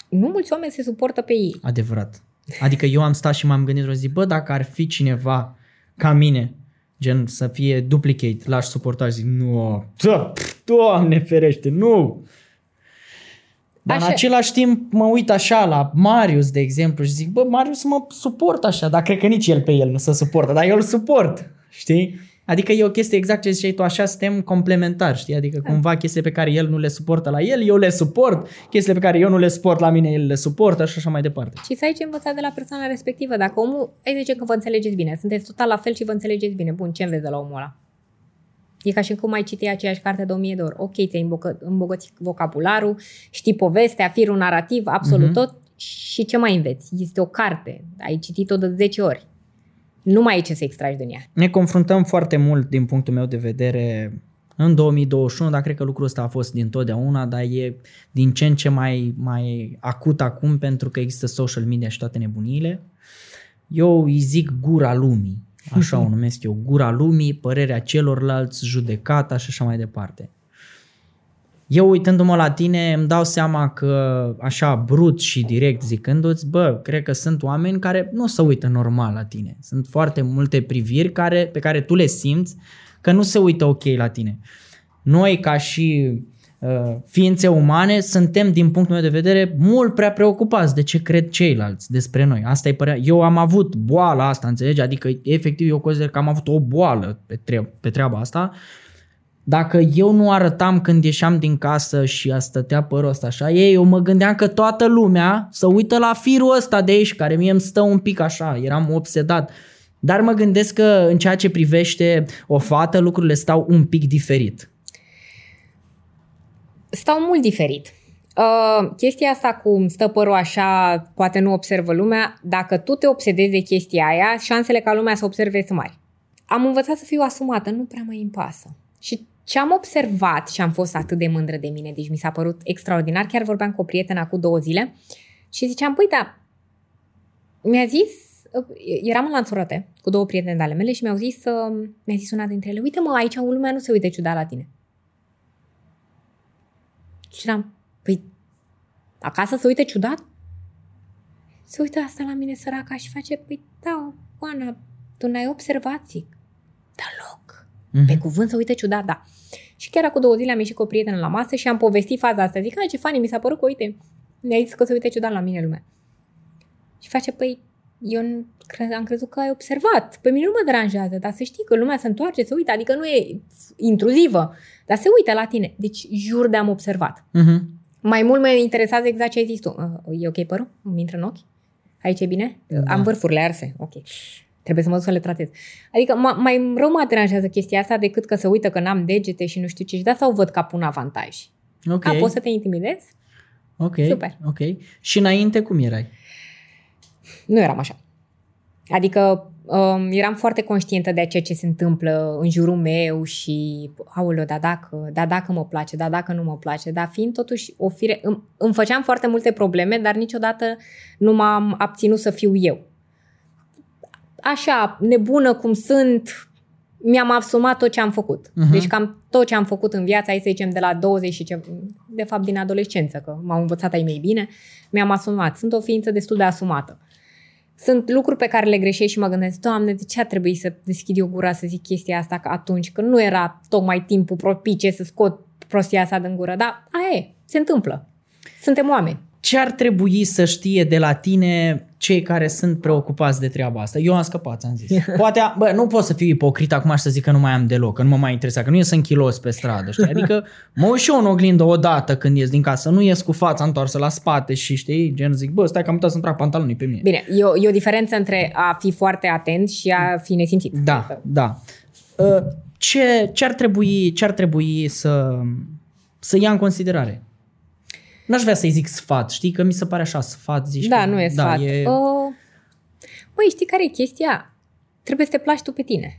nu mulți oameni se suportă pe ei. Adevărat. Adică eu am stat și m-am gândit și zic, bă, dacă ar fi cineva ca mine, gen să fie duplicate, l-aș suporta și zic, nu, da, pf, doamne ferește, nu. Dar Așa. în același timp mă uit așa la Marius, de exemplu, și zic, bă, Marius mă suport așa, dar cred că nici el pe el nu se suportă, dar eu îl suport, știi? Adică e o chestie exact ce ziceai tu, așa suntem complementari, știi? Adică cumva chestii pe care el nu le suportă la el, eu le suport, chestiile pe care eu nu le suport la mine, el le suportă și așa mai departe. Și să ai ce învăța de la persoana respectivă. Dacă omul, ai zice că vă înțelegeți bine, sunteți total la fel și vă înțelegeți bine. Bun, ce înveți de la omul ăla? E ca și cum ai citi aceeași carte de o mie de ori. Ok, ți-ai îmbocă- îmbogățit vocabularul, știi povestea, firul narrativ, absolut Mhm. tot. Și ce mai înveți? Este o carte. Ai citit-o de 10 ori. Nu mai ai ce să extragi din ea. Ne confruntăm foarte mult din punctul meu de vedere în 2021, dar cred că lucrul ăsta a fost din totdeauna, dar e din ce în ce mai, mai acut acum pentru că există social media și toate nebuniile. Eu îi zic gura lumii, așa [laughs] o numesc eu, gura lumii, părerea celorlalți, judecata și așa mai departe. Eu uitându-mă la tine îmi dau seama că așa brut și direct zicându-ți, bă, cred că sunt oameni care nu se uită normal la tine. Sunt foarte multe priviri care, pe care tu le simți că nu se uită ok la tine. Noi ca și uh, ființe umane suntem din punctul meu de vedere mult prea preocupați de ce cred ceilalți despre noi. Asta e părerea. Eu am avut boala asta, înțelegi? Adică efectiv eu consider că am avut o boală pe, tre- pe treaba asta dacă eu nu arătam când ieșeam din casă și a stătea părul ăsta așa, ei, eu mă gândeam că toată lumea să uită la firul ăsta de aici, care mie îmi stă un pic așa, eram obsedat. Dar mă gândesc că în ceea ce privește o fată, lucrurile stau un pic diferit. Stau mult diferit. Uh, chestia asta cu stă părul așa, poate nu observă lumea, dacă tu te obsedezi de chestia aia, șansele ca lumea să observe sunt mari. Am învățat să fiu asumată, nu prea mai îmi pasă. Și ce am observat și am fost atât de mândră de mine, deci mi s-a părut extraordinar, chiar vorbeam cu o prietenă cu două zile și ziceam, păi da, mi-a zis, eram în lanțurăte cu două prietene de ale mele și mi-au zis, uh, mi-a zis una dintre ele, uite mă, aici lumea nu se uită ciudat la tine. Și eram, păi, acasă se uite ciudat? Se uită asta la mine săraca și face, păi da, Oana, tu n-ai observat, zic. Deloc. Mhm. Pe cuvânt să uite ciudat, da. Și chiar acum două zile am ieșit cu o prietenă la masă și am povestit faza asta. Zic, "Ai, ce fani, mi s-a părut că, uite, mi-a zis că se uite ciudat la mine lumea. Și face, păi, eu n- cre- am crezut că ai observat. Pe mine nu mă deranjează, dar să știi că lumea se întoarce, se uită, adică nu e intruzivă, dar se uită la tine. Deci, jur de am observat. Mhm. Mai mult mă interesează exact ce ai zis tu. Uh, E ok părul? Îmi intră în ochi? Aici e bine? Da. Am vârfurile arse. Ok. Trebuie să mă duc să le tratez. Adică ma- mai rău mă deranjează chestia asta decât că se uită că n-am degete și nu știu ce. Și de asta o văd ca pe un avantaj. Ok. Ca poți să te intimidezi? ok. Super. Ok. Și înainte cum erai? Nu eram așa. Adică um, eram foarte conștientă de ceea ce se întâmplă în jurul meu și, aoleo, da dacă, da dacă mă place, da dacă nu mă place, dar fiind totuși o fire, îmi, îmi făceam foarte multe probleme, dar niciodată nu m-am abținut să fiu eu. Așa, nebună cum sunt, mi-am asumat tot ce am făcut. Mhm. Deci cam tot ce am făcut în viața, hai să zicem, de la 20 și ce, de fapt din adolescență, că m-au învățat ai mei bine, mi-am asumat. Sunt o ființă destul de asumată. Sunt lucruri pe care le greșesc și mă gândesc, Doamne, de ce ar trebui să deschid eu gura să zic chestia asta că atunci, că nu era tocmai timpul propice să scot prostia asta din gură, dar aia e, se întâmplă. Suntem oameni. Ce ar trebui să știe de la tine cei care sunt preocupați de treaba asta? Eu am scăpat, am zis. [laughs] Poate, bă, nu pot să fiu ipocrit acum și să zic că nu mai am deloc, că nu mă mai interesează, că nu ies în kilos pe stradă, știi? Adică mă uit și eu în oglindă odată când ies din casă, nu ies cu fața întoarsă la spate și știi, gen zic, bă, stai că am uitat să-mi trag pantalonii pe mine. Bine, e o, e o diferență între a fi foarte atent și a fi nesimțit. Da, da. Uh, Ce, ce, ar trebui, ce ar trebui să, să ia în considerare? N-aș vrea să-i zic sfat, știi? Că mi se pare așa sfat, zici Da, că, nu e sfat. Da, e, Uh, Păi știi care e chestia? Trebuie să te placi tu pe tine.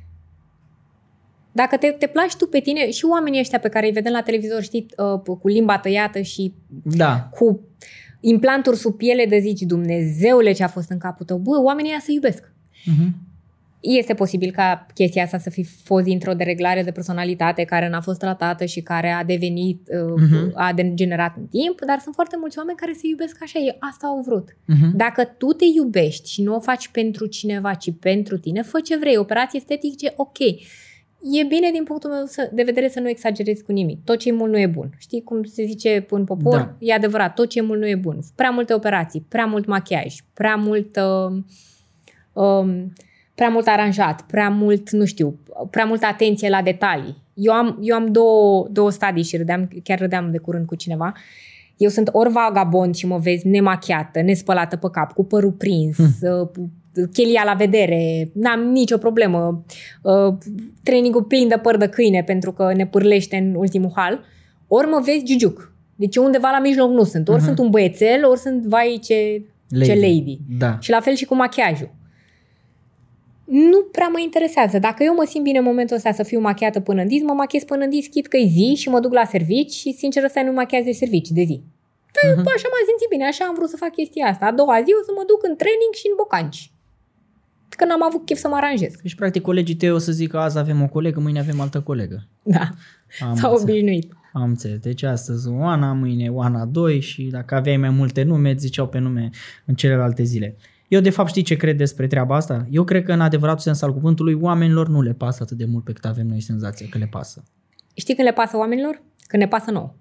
Dacă te, te placi tu pe tine și oamenii ăștia pe care îi vedem la televizor, știi, uh, cu limba tăiată și Da. cu implanturi sub piele de zici, Dumnezeule ce a fost în capul tău, bă, oamenii ăia se iubesc. Mhm. Este posibil ca chestia asta să fi fost dintr-o dereglare de personalitate care n-a fost tratată și care a devenit, uh, Mhm. a degenerat în timp, dar sunt foarte mulți oameni care se iubesc așa, ei asta au vrut. Mhm. Dacă tu te iubești și nu o faci pentru cineva, ci pentru tine, fă ce vrei, operație estetice, ok. E bine din punctul meu să, de vedere să nu exagerezi cu nimic. Tot ce e mult nu e bun. Știi cum se zice în popor? Da. E adevărat, tot ce e mult nu e bun. Prea multe operații, prea mult machiaj, prea mult... Uh, um, prea mult aranjat, prea mult, nu știu, prea multă atenție la detalii. Eu am, eu am două, două stadii și râdeam, chiar râdeam de curând cu cineva. Eu sunt ori vagabond și mă vezi nemachiată, nespălată pe cap, cu părul prins, hmm. chelia la vedere, n-am nicio problemă, uh, trainingul plin de păr de câine pentru că ne pârlește în ultimul hal, ori mă vezi giugiuc. Deci eu undeva la mijloc nu sunt. Ori Mhm. sunt un băiețel, ori sunt vai ce lady. ce lady. Da. Și la fel și cu machiajul. Nu prea mă interesează. Dacă eu mă simt bine în momentul ăsta să fiu machiată până în dis, mă machiez până în dis, chit că e zi și mă duc la servici și sincer ăsta nu machiaz de servici, de zi. Dar Mhm. uh-huh. așa m-am simțit bine, așa am vrut să fac chestia asta. A doua zi o să mă duc în training și în bocanci. Că n-am avut chef să mă aranjez. Deci, practic, colegii tăi o să zică azi avem o colegă, mâine avem altă colegă. Da. Am S-au înțeles. obișnuit. Am înțeles. Deci astăzi Oana, mâine Oana 2 și dacă aveai mai multe nume, îți ziceau pe nume în celelalte zile. Eu de fapt știi ce cred despre treaba asta? Eu cred că în adevăratul sens al cuvântului oamenilor nu le pasă atât de mult pe cât avem noi senzația că le pasă. Știi când le pasă oamenilor? Când ne pasă nouă.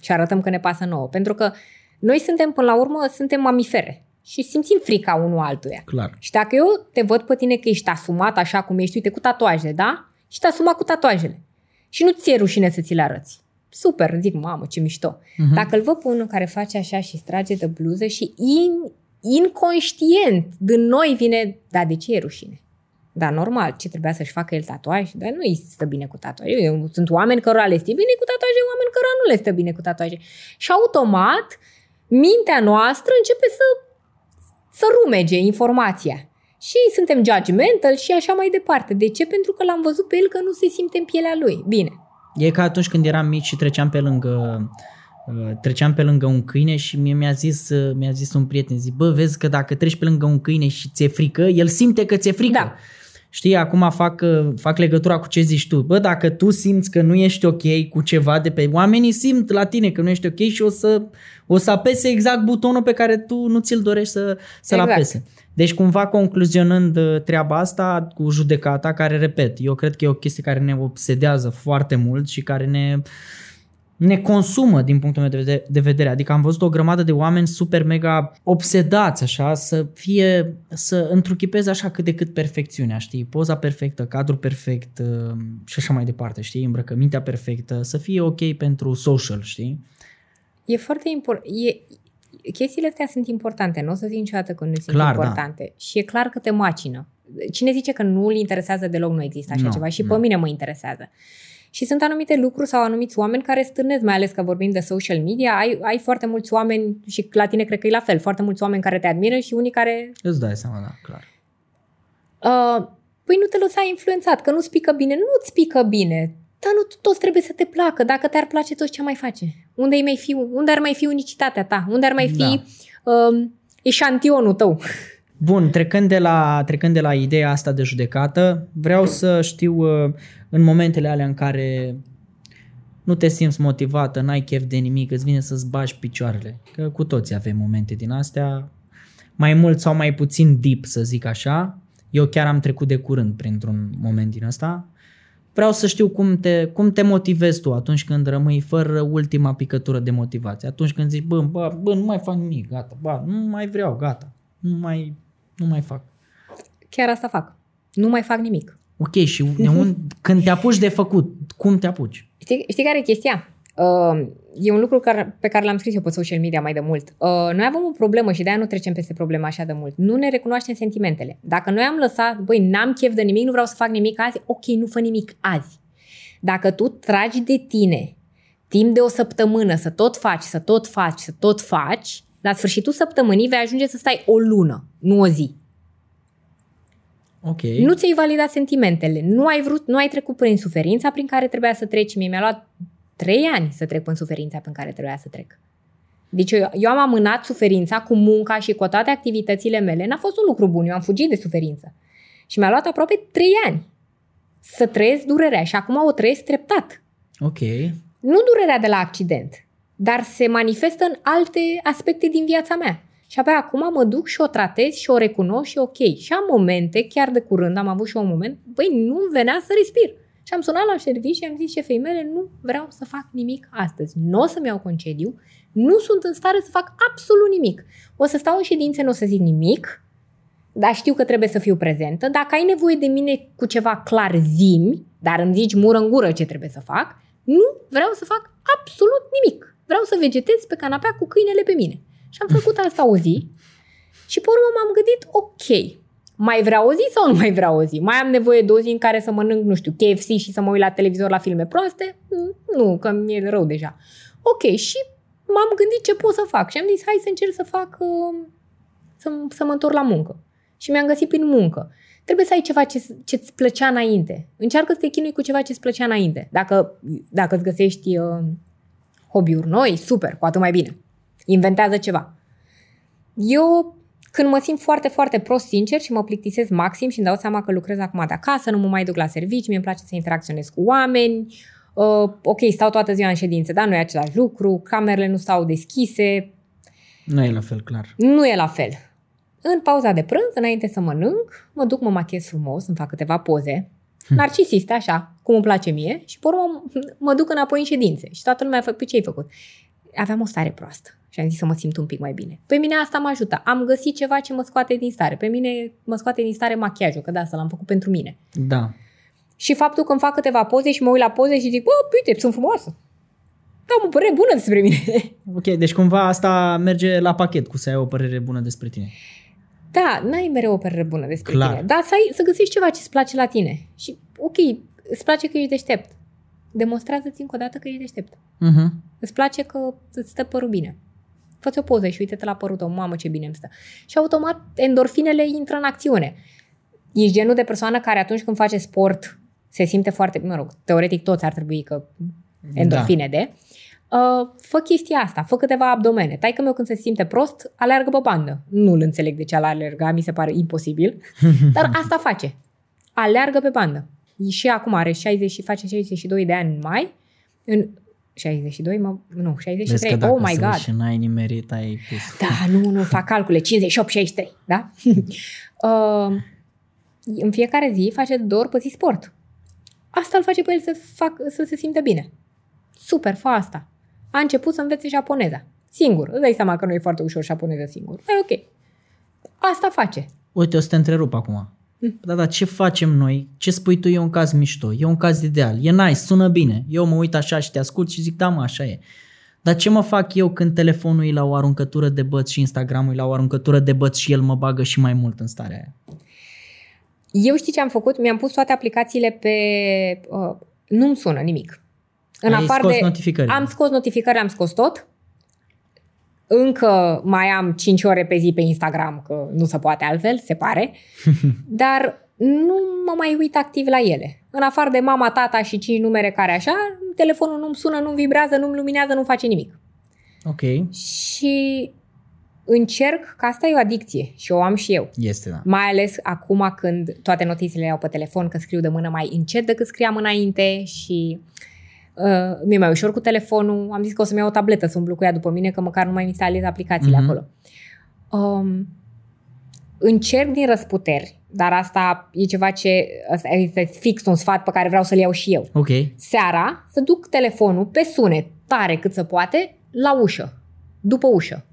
Și arătăm că ne pasă nouă. Pentru că noi suntem, până la urmă, suntem mamifere. Și simțim frica unul altuia. Clar. Și dacă eu te văd pe tine că ești asumat așa cum ești, uite, cu tatoaje, da? Și te asuma cu tatuajele. Și nu ți-e rușine să ți le arăți. Super, zic, mamă, ce mișto. Mhm. Dacă îl văd pe unul care face așa și strage de bluză și in, inconștient din noi vine, da, de ce e rușine? Da, normal, ce trebuia să-și facă el tatuaj? Dar nu îi stă bine cu tatuaje. Eu, sunt oameni cărora le stă bine cu tatuaje, oameni cărora nu le stă bine cu tatuaje. Și automat, mintea noastră începe să, să rumege informația. Și suntem judgmental și așa mai departe. De ce? Pentru că l-am văzut pe el că nu se simte în pielea lui. Bine. E ca atunci când eram mici și treceam pe lângă uh, treceam pe lângă un câine și mie mi-a zis, uh, mi-a zis un prieten, zi, bă, vezi că dacă treci pe lângă un câine și ți-e frică, el simte că ți-e frică. Da. Știi, acum fac, uh, fac legătura cu ce zici tu. Bă, dacă tu simți că nu ești ok cu ceva de pe... Oamenii simt la tine că nu ești ok și o să, o să apese exact butonul pe care tu nu ți-l dorești să, să-l Exact. apese. Deci cumva concluzionând uh, treaba asta cu judecata, care, repet, eu cred că e o chestie care ne obsedează foarte mult și care ne, ne consumă din punctul meu de vedere, de vedere. Adică am văzut o grămadă de oameni super mega obsedați așa, să fie, să întruchipeze așa cât de cât perfecțiunea, știi? Poza perfectă, cadrul perfect uh, și așa mai departe, știi? Îmbrăcămintea perfectă, să fie ok pentru social, știi? E foarte important. E, chestiile astea sunt importante. Nu o să zic niciodată că nu sunt Clar, da. importante. Și e clar că te macină. Cine zice că nu îl interesează deloc, nu există așa Nu, ceva. Și nu. pe mine mă interesează. Și sunt anumite lucruri sau anumiți oameni care stârnesc, mai ales că vorbim de social media, ai, ai foarte mulți oameni și la tine cred că e la fel, foarte mulți oameni care te admiră și unii care Îți dai seama, da, clar. Uh, păi nu te lăsa influențat, că nu-ți pică bine. Nu-ți pică bine. Dar nu toți trebuie să te placă. Dacă te-ar place toți, ce mai face? Unde, mai fi, unde ar mai fi unicitatea ta? Unde ar mai fi Da. uh, eșantionul tău? [laughs] Bun, trecând de, la, trecând de la ideea asta de judecată, vreau să știu uh, în momentele alea în care nu te simți motivată, n-ai chef de nimic, îți vine să-ți bagi picioarele. Că cu toți avem momente din astea, mai mult sau mai puțin deep, să zic așa. Eu chiar am trecut de curând printr-un moment din ăsta. Vreau să știu cum te, cum te motivezi tu atunci când rămâi fără ultima picătură de motivație. Atunci când zici, bă, bă, bă nu mai fac nimic, gata, bă, nu mai vreau, gata, nu mai, nu mai fac. Chiar asta fac. Nu mai fac nimic. Ok, și de un, când te apuci de făcut, cum te apuci? Știi, știi care e chestia? Uh, e un lucru care, pe care l-am scris eu pe social media mai de mult. Uh, noi avem o problemă și de-aia nu trecem peste problema așa de mult. Nu ne recunoaștem sentimentele. Dacă noi am lăsat, băi, n-am chef de nimic, nu vreau să fac nimic azi, ok, nu fă nimic azi. Dacă tu tragi de tine timp de o săptămână să tot faci, să tot faci, să tot faci, la sfârșitul săptămânii vei ajunge să stai o lună, nu o zi. Ok. Nu ți-ai validat sentimentele, nu ai vrut, nu ai trecut prin suferința prin care trebuia să treci. Mie mi-a luat trei ani să trec prin suferința prin care trebuia să trec. Deci eu, eu am amânat suferința cu munca și cu toate activitățile mele. N-a fost un lucru bun, eu am fugit de suferință. Și mi-a luat aproape trei ani să trăiesc durerea și acum o trăiesc treptat. Ok. Nu durerea de la accident, dar se manifestă în alte aspecte din viața mea. Și apoi acum mă duc și o tratez și o recunosc și ok. Și am momente, chiar de curând am avut și un moment, băi, nu venea să respir. Și am sunat la serviciu și am zis șefei mele, nu vreau să fac nimic astăzi. Nu o să-mi iau concediu, nu sunt în stare să fac absolut nimic. O să stau în ședințe, nu o să zic nimic, dar știu că trebuie să fiu prezentă. Dacă ai nevoie de mine cu ceva clar, zimi, dar îmi zici mură în gură ce trebuie să fac, nu vreau să fac absolut nimic. Vreau să vegetez pe canapea cu câinele pe mine. Și am făcut asta o zi și pe urmă m-am gândit, ok, mai vreau o zi sau nu mai vreau o zi? Mai am nevoie de o zi în care să mănânc, nu știu, KFC și să mă uit la televizor la filme proaste? Nu, că mi-e rău deja. Ok, și m-am gândit ce pot să fac și am zis, hai să încerc să fac, uh, să, să mă întorc la muncă. Și mi-am găsit prin muncă. Trebuie să ai ceva ce, ce-ți plăcea înainte. Încearcă să te chinui cu ceva ce-ți plăcea înainte. Dacă, dacă îți găsești uh, hobby-uri noi, super, cu atât mai bine. Inventează ceva. Eu, când mă simt foarte, foarte prost, sincer, și mă plictisesc maxim și îmi dau seama că lucrez acum de acasă, nu mă mai duc la servici, mi-e place să interacționez cu oameni, uh, ok, stau toată ziua în ședință, dar nu e același lucru, camerele nu stau deschise. Nu e la fel, clar. Nu e la fel. În pauza de prânz, înainte să mănânc, mă duc, mă machiez frumos, îmi fac câteva poze, hm. [laughs] narcisiste, așa, cum îmi place mie, și pe urmă mă duc înapoi în ședințe. Și toată lumea a făcut, ce ai făcut? Aveam o stare proastă și am zis să mă simt un pic mai bine. Pe mine asta mă ajută. Am găsit ceva ce mă scoate din stare. Pe mine mă scoate din stare machiajul, că da, asta l-am făcut pentru mine. Da. Și faptul că îmi fac câteva poze și mă uit la poze și zic, bă, uite, sunt frumoasă. Am o părere bună despre mine. Ok, deci cumva asta merge la pachet cu să ai o părere bună despre tine. Da, n-ai mereu o părere bună despre Clar. tine, dar să, ai, să găsești ceva ce îți place la tine. Și, ok, îți place că ești deștept. Demonstrează-ți încă o dată că ești deștept. Uh-huh. Îți place că îți stă părul bine. Fă-ți o poză și uite-te la părul tău, mamă ce bine îmi stă. Și automat endorfinele intră în acțiune. Ești genul de persoană care atunci când face sport se simte foarte, mă rog, teoretic toți ar trebui că endorfine da. de, Uh, fă chestia asta, fă câteva abdomene. Taică meu când se simte prost, aleargă pe bandă. Nu-l înțeleg de ce alerga, mi se pare imposibil, [laughs] dar asta face. Aleargă pe bandă. Și acum are 60 și face 62 de ani în mai. În 62, mă, nu, 63, Vezi că oh my god. și n-ai nimerit, ai pus. Da, nu, nu, fac calcule, 58, 63, da? [laughs] uh, în fiecare zi face două ori pe zi sport. Asta îl face pe el să, fac, să se simte bine. Super, fă asta a început să învețe japoneza. Singur. Îți dai seama că nu e foarte ușor japoneza singur. E ok. Asta face. Uite, o să te întrerup acum. Mm. Da, da, ce facem noi? Ce spui tu e un caz mișto, e un caz ideal, e nice, sună bine. Eu mă uit așa și te ascult și zic, da mă, așa e. Dar ce mă fac eu când telefonul e la o aruncătură de băț și Instagramul e la o aruncătură de băț și el mă bagă și mai mult în starea aia? Eu știi ce am făcut? Mi-am pus toate aplicațiile pe... Uh, nu-mi sună nimic. În Ai afară scos de, notificări. Am scos notificări, am scos tot. Încă mai am 5 ore pe zi pe Instagram, că nu se poate altfel, se pare. [laughs] Dar nu mă mai uit activ la ele. În afară de mama, tata și 5 numere care așa, telefonul nu-mi sună, nu vibrează, nu-mi luminează, nu face nimic. Ok. Și încerc, că asta e o adicție și o am și eu. Este, da. Mai ales acum când toate notițele le iau pe telefon, că scriu de mână mai încet decât scriam înainte și Uh, mi-e mai ușor cu telefonul. Am zis că o să-mi iau o tabletă să umblu cu ea după mine, că măcar nu mai instalez aplicațiile mm-hmm. acolo. Um, încerc din răsputeri, dar asta e ceva ce asta este fix un sfat pe care vreau să-l iau și eu. Ok. Seara să duc telefonul pe sunet tare cât se poate la ușă, după ușă.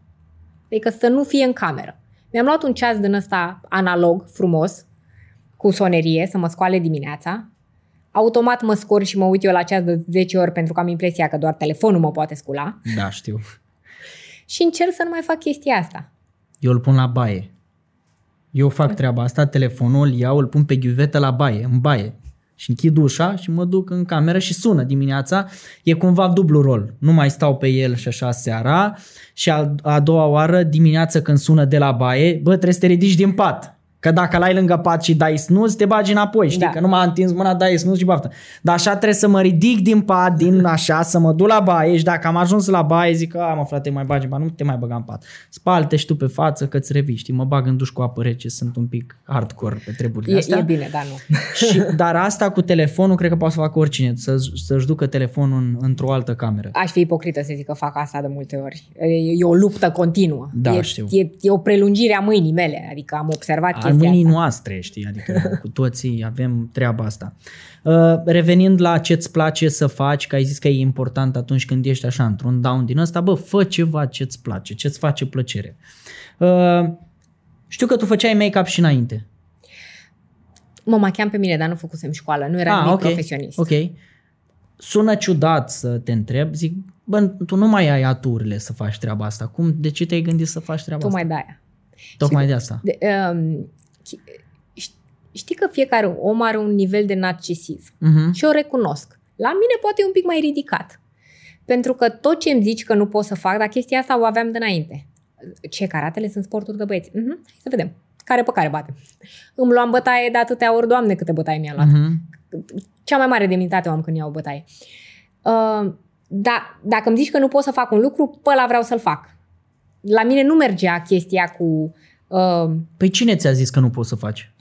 Adică să nu fie în cameră. Mi-am luat un ceas din ăsta analog, frumos, cu sonerie, să mă scoale dimineața automat mă scor și mă uit eu la ceas de 10 ori pentru că am impresia că doar telefonul mă poate scula. Da, știu. și încerc să nu mai fac chestia asta. Eu îl pun la baie. Eu fac treaba asta, telefonul îl iau, îl pun pe ghiuvetă la baie, în baie. Și închid ușa și mă duc în cameră și sună dimineața. E cumva dublu rol. Nu mai stau pe el și așa seara. Și a, a doua oară dimineața când sună de la baie, bă, trebuie să te ridici din pat Că dacă l-ai lângă pat și dai snuz, te bagi înapoi, știi? Da. Că nu m-a întins mâna, dai snuz și baftă. Dar așa trebuie să mă ridic din pat, din [laughs] așa, să mă duc la baie și dacă am ajuns la baie, zic că, a, mă frate, mai bagi în pat, nu te mai băga în pat. Spalte și tu pe față că ți revii, știi? Mă bag în duș cu apă rece, sunt un pic hardcore pe treburile E, astea. e bine, dar nu. [laughs] Și, dar asta cu telefonul, cred că poate să facă oricine, să, să-și ducă telefonul în, într-o altă cameră. Aș fi ipocrită să zic că fac asta de multe ori. E, e o luptă continuă. Da, e, știu. E, e o prelungire a mâinii mele, adică am observat Al chestia mâinii asta. noastre, știi? Adică cu toții avem treaba asta. Uh, revenind la ce-ți place să faci, că ai zis că e important atunci când ești așa într-un down din ăsta, bă, fă ceva ce-ți place, ce-ți face plăcere. Uh, știu că tu făceai make-up și înainte. Mă macheam pe mine, dar nu făcusem școală, nu eram Ah, nimic ok. profesionist. Ok. Sună ciudat să te întreb, zic, bă, tu nu mai ai aturile să faci treaba asta. Cum, de ce te-ai gândit să faci treaba Tocmai asta? de aia. Tocmai de asta. De, um, chi- ș- știi că fiecare om are un nivel de narcisism Uh-huh. și o recunosc. La mine poate e un pic mai ridicat. Pentru că tot ce îmi zici că nu pot să fac, dar chestia asta o aveam dinainte. Ce karatele sunt sporturi de băieți? Mhm, hai să vedem. Care pe care bate. Îmi luam bătaie de atâtea ori, doamne, câte bătaie mi-a luat. Uh-huh. Cea mai mare demnitate o am când iau o bătaie. Uh, da, dacă îmi zici că nu pot să fac un lucru, pe ăla vreau să-l fac. La mine nu mergea chestia cu... Uh, Păi cine ți-a zis că nu poți să faci?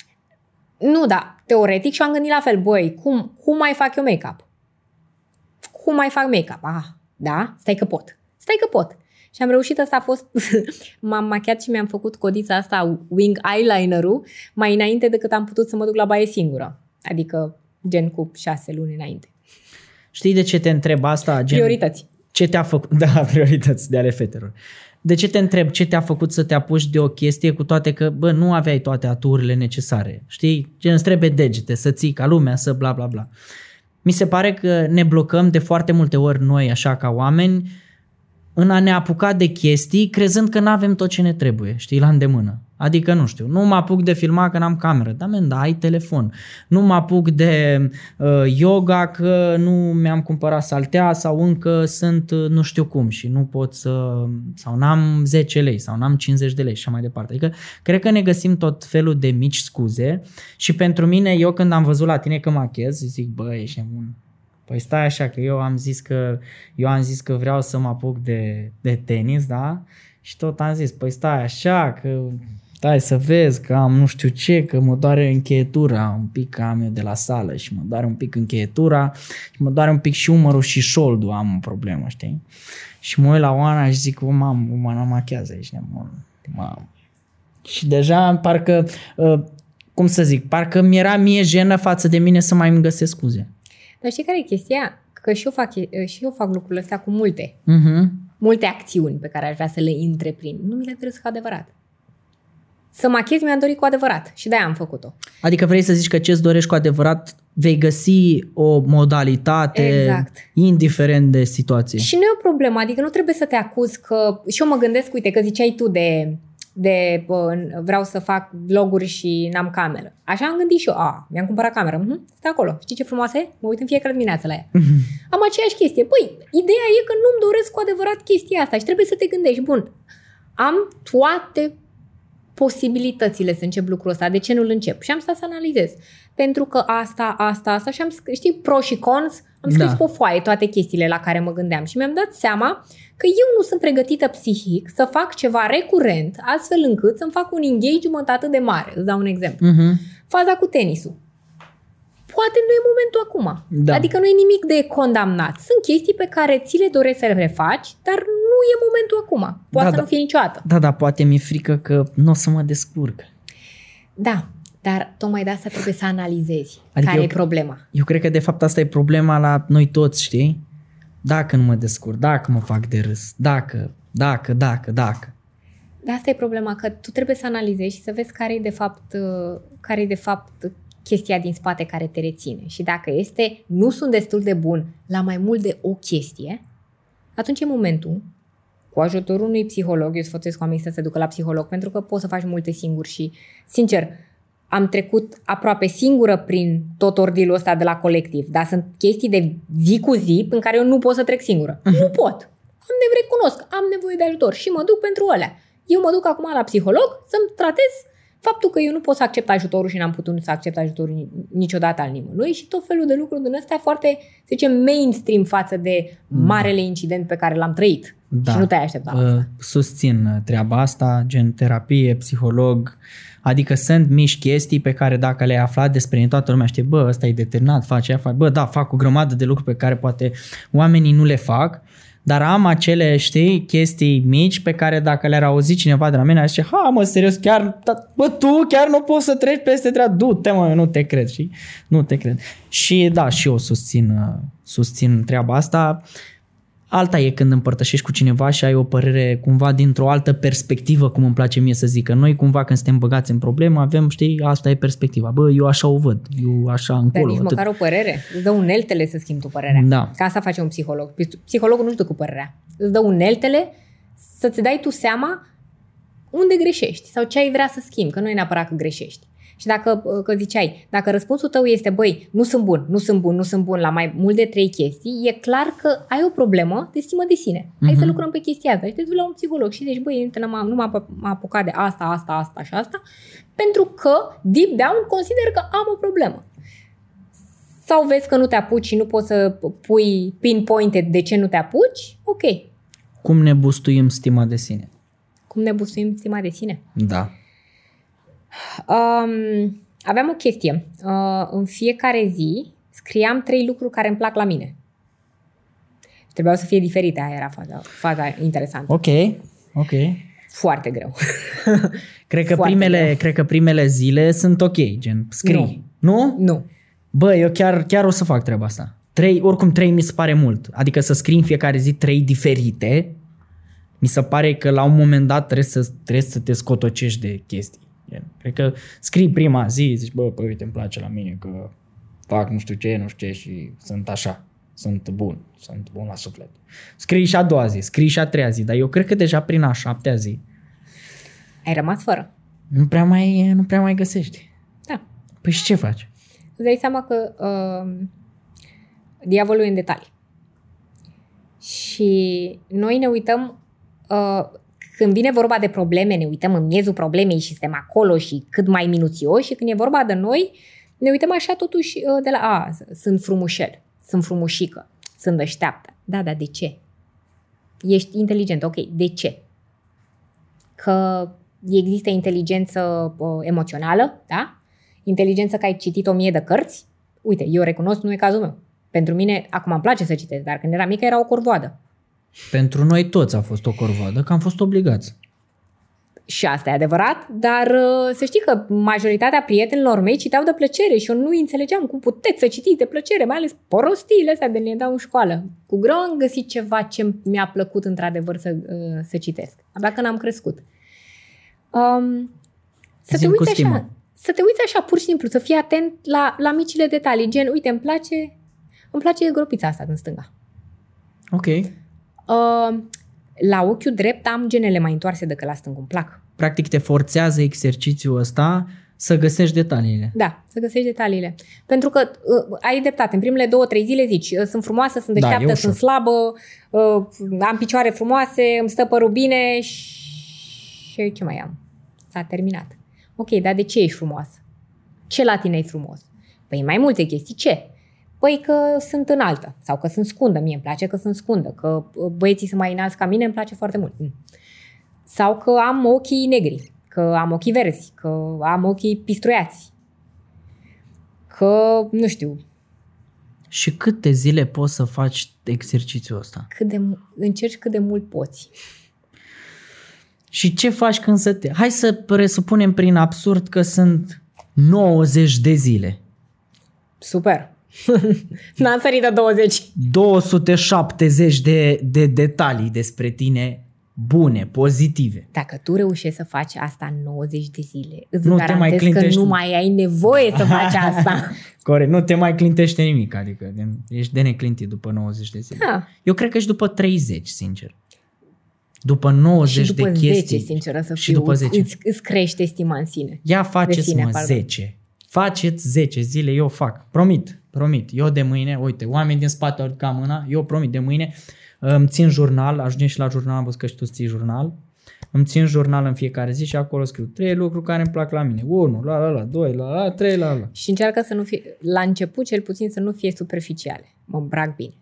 nu, da, teoretic și am gândit la fel, băi, cum, cum mai fac eu make-up? Cum mai fac make-up? Ah, da? Stai că pot. Stai că pot. Și am reușit, asta a fost, [laughs] m-am machiat și mi-am făcut codița asta, wing eyeliner-ul, mai înainte decât am putut să mă duc la baie singură. Adică gen cu șase luni înainte. Știi de ce te întreb asta? Gen, Priorități. Ce te-a făcut? [laughs] Da, priorități de ale fetelor. De ce te întreb? Ce te-a făcut să te apuci de o chestie cu toate că, bă, nu aveai toate aturile necesare? Știi? Gen, îți trebuie degete, să ții ca lumea, să bla bla bla. Mi se pare că ne blocăm de foarte multe ori noi, așa ca oameni, în a ne apuca de chestii, crezând că nu avem tot ce ne trebuie, știi, la îndemână. Adică, nu știu, nu mă apuc de filmat că n-am cameră. Da, men, da, ai telefon. Nu mă apuc de uh, yoga că nu mi-am cumpărat saltea sau încă sunt uh, nu știu cum și nu pot să... sau n-am 10 lei sau n-am 50 de lei și așa mai departe. Adică, cred că ne găsim tot felul de mici scuze și pentru mine, eu când am văzut la tine că machez, zic, bă, ești nebun. Păi stai așa că eu am zis că eu am zis că vreau să mă apuc de, de tenis, da? Și tot am zis, păi stai așa că stai să vezi că am nu știu ce, că mă doare încheietura un pic că am eu de la sală și mă doare un pic încheietura și mă doare un pic și umărul și șoldul am o problemă, știi? Și mă uit la Oana și zic, mamă, Oana machează aici, nebun. Mamă. Și deja parcă, uh, cum să zic, parcă mi-era mie jenă față de mine să mai îmi găsesc scuze. Dar știi care e chestia? Că și eu fac, și eu fac lucrurile astea cu multe. Uh-huh. Multe acțiuni pe care aș vrea să le întreprind. Nu mi le doresc cu adevărat. Să machez mi-am dorit cu adevărat și de-aia am făcut-o. Adică vrei să zici că ce-ți dorești cu adevărat vei găsi o modalitate Exact. indiferent de situație. Și nu e o problemă, adică nu trebuie să te acuzi că... Și eu mă gândesc, uite, că ziceai tu de, de bă, vreau să fac vloguri și n-am cameră. Așa am gândit și eu. A, mi-am cumpărat cameră. Mhm, stai acolo. Știi ce frumoasă e? Mă uit în fiecare dimineață la ea. [laughs] Am aceeași chestie. Păi, ideea e că nu-mi doresc cu adevărat chestia asta și trebuie să te gândești. Bun, am toate posibilitățile să încep lucrul ăsta, de ce nu-l încep? Și am stat să analizez. Pentru că asta, asta, asta și am, sc- știi, pro și cons, am scris Da. pe o foaie toate chestiile la care mă gândeam și mi-am dat seama că eu nu sunt pregătită psihic să fac ceva recurent, astfel încât să-mi fac un engagement atât de mare. Îți dau un exemplu. Mhm. Faza cu tenisul. Poate nu e momentul acum. Da. Adică nu e nimic de condamnat. Sunt chestii pe care ți le dorești să le faci, dar nu e momentul acum. Poate Da, să da. nu fie niciodată. Da, da, poate mi-e frică că nu o să mă descurc. Da, dar tocmai de asta trebuie să analizezi Adică care eu e cre- problema. Eu cred că de fapt asta e problema la noi toți, știi? Dacă nu mă descurc, dacă mă fac de râs, dacă, dacă, dacă, dacă. De asta e problema, că tu trebuie să analizezi și să vezi care e de fapt, uh, care e de fapt chestia din spate care te reține. Și dacă este, nu sunt destul de bun la mai mult de o chestie, atunci e momentul, cu ajutorul unui psiholog, eu sfătuiesc oamenii să se ducă la psiholog, pentru că poți să faci multe singur și, sincer, am trecut aproape singură prin tot ordilul ăsta de la colectiv, dar sunt chestii de zi cu zi în care eu nu pot să trec singură. Nu pot. Am de recunosc, am nevoie de ajutor și mă duc pentru alea. Eu mă duc acum la psiholog să-mi tratez faptul că eu nu pot să accept ajutorul și n-am putut să accept ajutorul niciodată al nimănui și tot felul de lucruri din astea foarte, să zicem, mainstream față de marele incident pe care l-am trăit. Da. Și nu te-ai așteptat la Uh, asta. Susțin uh, treaba asta, gen terapie, psiholog, adică sunt mici chestii pe care dacă le-ai aflat despre ele, toată lumea știe, bă, ăsta e determinat, face aia, face. bă, da, fac o grămadă de lucruri pe care poate oamenii nu le fac, dar am acele, știi, chestii mici pe care dacă le-ar auzi cineva de la mine, ar zice, ha, mă, serios, chiar, da, bă, tu chiar nu poți să treci peste treaba, du-te, mă, eu nu te cred, și nu te cred. Și da, și eu susțin, uh, susțin treaba asta. Alta e când împărtășești cu cineva și ai o părere cumva dintr-o altă perspectivă, cum îmi place mie să zic, că noi cumva când suntem băgați în problemă avem, știi, asta e perspectiva. Bă, eu așa o văd, eu așa Dar încolo. nici atât. măcar o părere. Îți dă uneltele să schimbi tu părerea. Da. Ca asta face un psiholog. Psihologul nu-și dă cu părerea. Îți dă uneltele să-ți dai tu seama unde greșești sau ce ai vrea să schimbi, că nu e neapărat că greșești. Și dacă, că ziceai, dacă răspunsul tău este, băi, nu sunt bun, nu sunt bun, nu sunt bun la mai mult de trei chestii, e clar că ai o problemă de stimă de sine. Hai să Mhm. lucrăm pe chestia asta și te duci la un psiholog și zici, băi, uite, nu m-am, nu m-am ap- m-am apucat de asta, asta, asta și asta, pentru că, deep down, consider că am o problemă. Sau vezi că nu te apuci și nu poți să pui pinpointed de ce nu te apuci, ok. Cum ne bustuim stima de sine? Cum ne busuim stima de sine? Da. Um, aveam o chestie. Uh, în fiecare zi scriam trei lucruri care îmi plac la mine. Și trebuiau să fie diferite, aia era faza, faza interesantă. Ok, ok. Foarte greu. [laughs] Cred că, Foarte primele, greu. cred că primele zile sunt ok, gen scrii. Nu? nu? nu. Bă, eu chiar, chiar o să fac treaba asta. Trei, oricum trei mi se pare mult. Adică să scrii în fiecare zi trei diferite, mi se pare că la un moment dat trebuie să, trebuie să te scotocești de chestii. Gen, Cred că scrii prima zi, zici, bă, păi uite, îmi place la mine că fac nu știu ce, nu știu ce și sunt așa. Sunt bun, sunt bun la suflet. Scrii și a doua zi, scrii și a treia zi, dar eu cred că deja prin a șaptea zi Ai rămas fără. nu prea mai, nu prea mai găsești. Da. Păi și ce faci? Îți dai seama că uh, diavolul e în detalii. Și noi ne uităm, uh, când vine vorba de probleme, ne uităm în miezul problemei și suntem acolo și cât mai minuțioși și când e vorba de noi, ne uităm așa totuși uh, de la, a, sunt frumușel, sunt frumușică, sunt deșteaptă. Da, dar de ce? Ești inteligent, ok, de ce? Că există inteligență uh, emoțională, da? Inteligență că ai citit o mie de cărți. Uite, eu recunosc, nu e cazul meu. Pentru mine, acum îmi place să citesc, dar când eram mică era o corvoadă. Pentru noi toți a fost o corvoadă, că am fost obligați. Și asta e adevărat, dar uh, să știi că majoritatea prietenilor mei citeau de plăcere și eu nu înțelegeam cum puteți să citiți de plăcere, mai ales prostiile astea de ne dau în școală. Cu greu am găsit ceva ce mi-a plăcut într-adevăr să, uh, să citesc. Abia când am crescut. Um, să te Zi-mi cu uiți stimă. așa, să te uiți așa pur și simplu, să fii atent la, la micile detalii, gen, uite, îmi place, îmi place gropița asta din stânga. Ok. Uh, la ochiul drept am genele mai întoarse decât la stângul, îmi plac. Practic te forțează exercițiul ăsta să găsești detaliile. Da, să găsești detaliile. Pentru că uh, ai dreptate. În primele două, trei zile zici, uh, sunt frumoasă, sunt Da, e deșteaptă, ușor. sunt slabă, uh, am picioare frumoase, îmi stă părul bine și ce mai am? S-a terminat. Ok, dar de ce ești frumoasă? Ce la tine e frumos? Păi mai multe chestii. Ce? Păi că sunt înaltă sau că sunt scundă. Mie îmi place că sunt scundă. Că uh, băieții sunt mai înalți ca mine îmi place foarte mult. Mm. Sau că am ochii negri, că am ochii verzi, că am ochii pistruiați, că, nu știu, Și câte zile poți să faci exercițiul ăsta? cât de, mu- încerci cât de mult poți. Și ce faci când să te... Hai să presupunem prin absurd că sunt 90 de zile. Super! [laughs] N-am sărit de 20. 270 de, de detalii despre tine bune, pozitive. Dacă tu reușești să faci asta în 90 de zile, îți Nu te mai garantez că clintești. nu mai ai nevoie să faci asta. [laughs] Corect, nu te mai clintește nimic, adică de- ești de neclintit după 90 de zile. Da. Eu cred că și după 30, sincer. După 90 și după de 10, chestii. sinceră să și fiu, după 10. Îți, îți crește stima în sine. Ia faceți sine, mă pardon. 10. Faceți 10 zile, eu fac. Promit, promit. Eu de mâine, uite, oameni din spate au ca mâna, eu promit de mâine îmi țin jurnal, ajungem și la jurnal, am văzut că și tu îți ții jurnal. Îmi țin jurnal în fiecare zi și acolo scriu trei lucruri care îmi plac la mine. 1, la la la, 2, la la, 3, la la. Și încearcă să nu fie, la început cel puțin să nu fie superficiale. Mă îmbrac bine.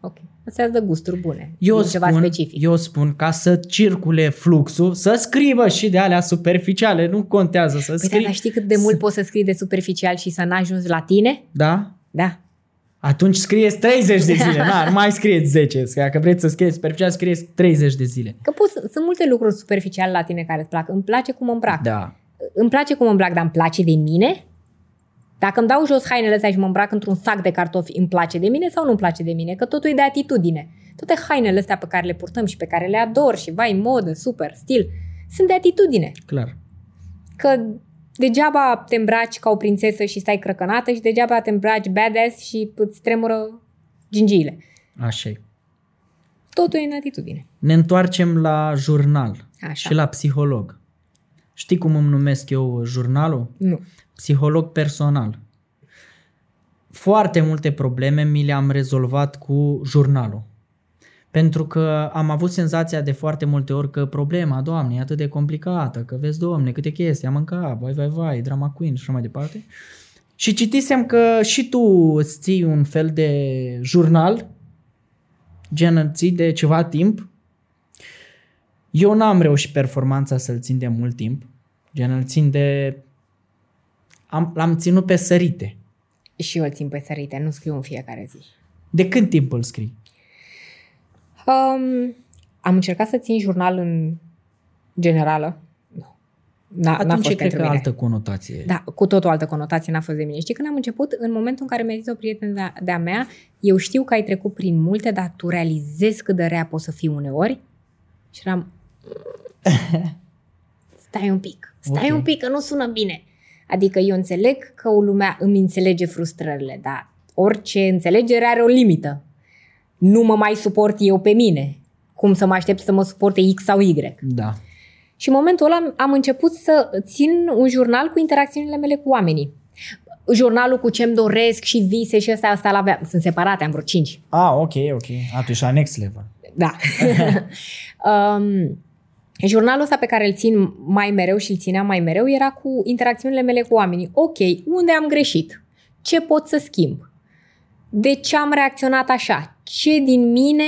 Ok. Asta îți dă gusturi bune. Eu e ceva spun, specific. eu spun ca să circule fluxul, să scrie și de alea superficiale, nu contează să Păi da, scrii. dar știi cât de mult poți să scrii de superficial și să n-ajungi la tine? Da? Da. Atunci scrieți 30 de zile, na, nu [laughs] mai scrieți 10. Dacă vreți să scrieți superficial, scrieți 30 de zile. Că poți, sunt multe lucruri superficiale la tine care îți plac. Îmi place cum îmi îmbrac. Da. Îmi place cum îmi îmbrac, dar îmi place de mine? Dacă îmi dau jos hainele astea și mă îmbrac într-un sac de cartofi, îmi place de mine sau nu îmi place de mine? Că totul e de atitudine. Toate hainele astea pe care le purtăm și pe care le ador și vai, modă, super, stil, sunt de atitudine. Clar. Că degeaba te îmbraci ca o prințesă și stai crăcănată și degeaba te îmbraci badass și îți tremură gingiile. Așa e. Totul e în atitudine. Ne întoarcem la jurnal Așa. și la psiholog. Știi cum îmi numesc eu jurnalul? Nu. Psiholog personal. Foarte multe probleme mi le-am rezolvat cu jurnalul. Pentru că am avut senzația de foarte multe ori că problema, doamne, e atât de complicată, că vezi, domne, câte chestii am în cap, vai, vai, vai, drama queen și așa mai departe. Și citisem că și tu îți ții un fel de jurnal, gen îl ții de ceva timp. Eu n-am reușit performanța să-l țin de mult timp, gen îl țin de... Am, l-am ținut pe sărite. Și eu îl țin pe sărite, nu scriu în fiecare zi. De când timp îl scrii? Um, am încercat să țin jurnal în generală. Nu. N-a, n-a Atunci fost cred pentru că mine. altă conotație. Da, cu tot o altă conotație n-a fost de mine. Știi, când am început, în momentul în care mi-a zis o prietenă de-a, de-a mea, eu știu că ai trecut prin multe, dar tu realizezi cât de rea poți să fii uneori? Și eram... Stai un pic, stai Ok. un pic, că nu sună bine. Adică eu înțeleg că o lumea îmi înțelege frustrările, dar orice înțelegere are o limită. Nu mă mai suport eu pe mine. Cum să mă aștept să mă suporte X sau Y. Da. Și în momentul ăla am- am început să țin un jurnal cu interacțiunile mele cu oamenii. Jurnalul cu ce-mi doresc și vise și ăsta, ăsta l-aveam. Sunt separate, am vreo cinci. Ah, ok, ok. Atunci la next level. Da. [laughs] um, jurnalul ăsta pe care îl țin mai mereu și îl țineam mai mereu era cu interacțiunile mele cu oamenii. Ok, unde am greșit? Ce pot să schimb? De ce am reacționat așa? Ce din mine